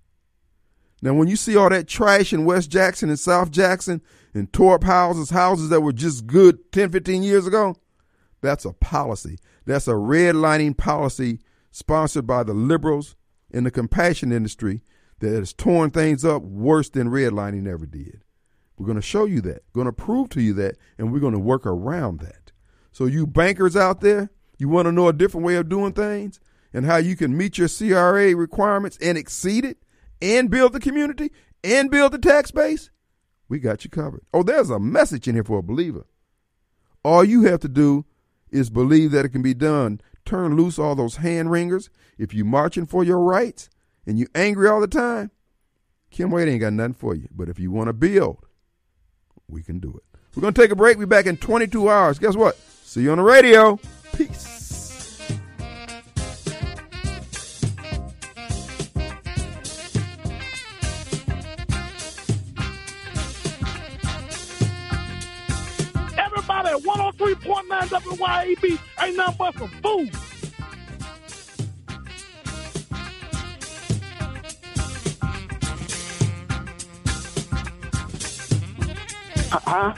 Now, when you see all that trash in West Jackson and South Jackson and tore up houses, houses that were just good 10, 15 years ago, that's a policy. That's a redlining policy sponsored by the liberals in the compassion industry that has torn things up worse than redlining ever did. We're going to show you that, going to prove to you that, and we're going to work around that. So, you bankers out there, you want to know a different way of doing things and how you can meet your CRA requirements and exceed it and build the community and build the tax base? We got you covered. Oh, there's a message in here for a believer. All you have to do is believe that it can be done. Turn loose all those hand wringers. If you're marching for your rights and you're angry all the time, Kim Wade ain't got nothing for you. But if you want to build, we can do it. We're going to take a break. We'll be back in 22 hours. Guess what? See you on the radio. Peace. 103.9 WYAB ain't nothing but some food. Huh?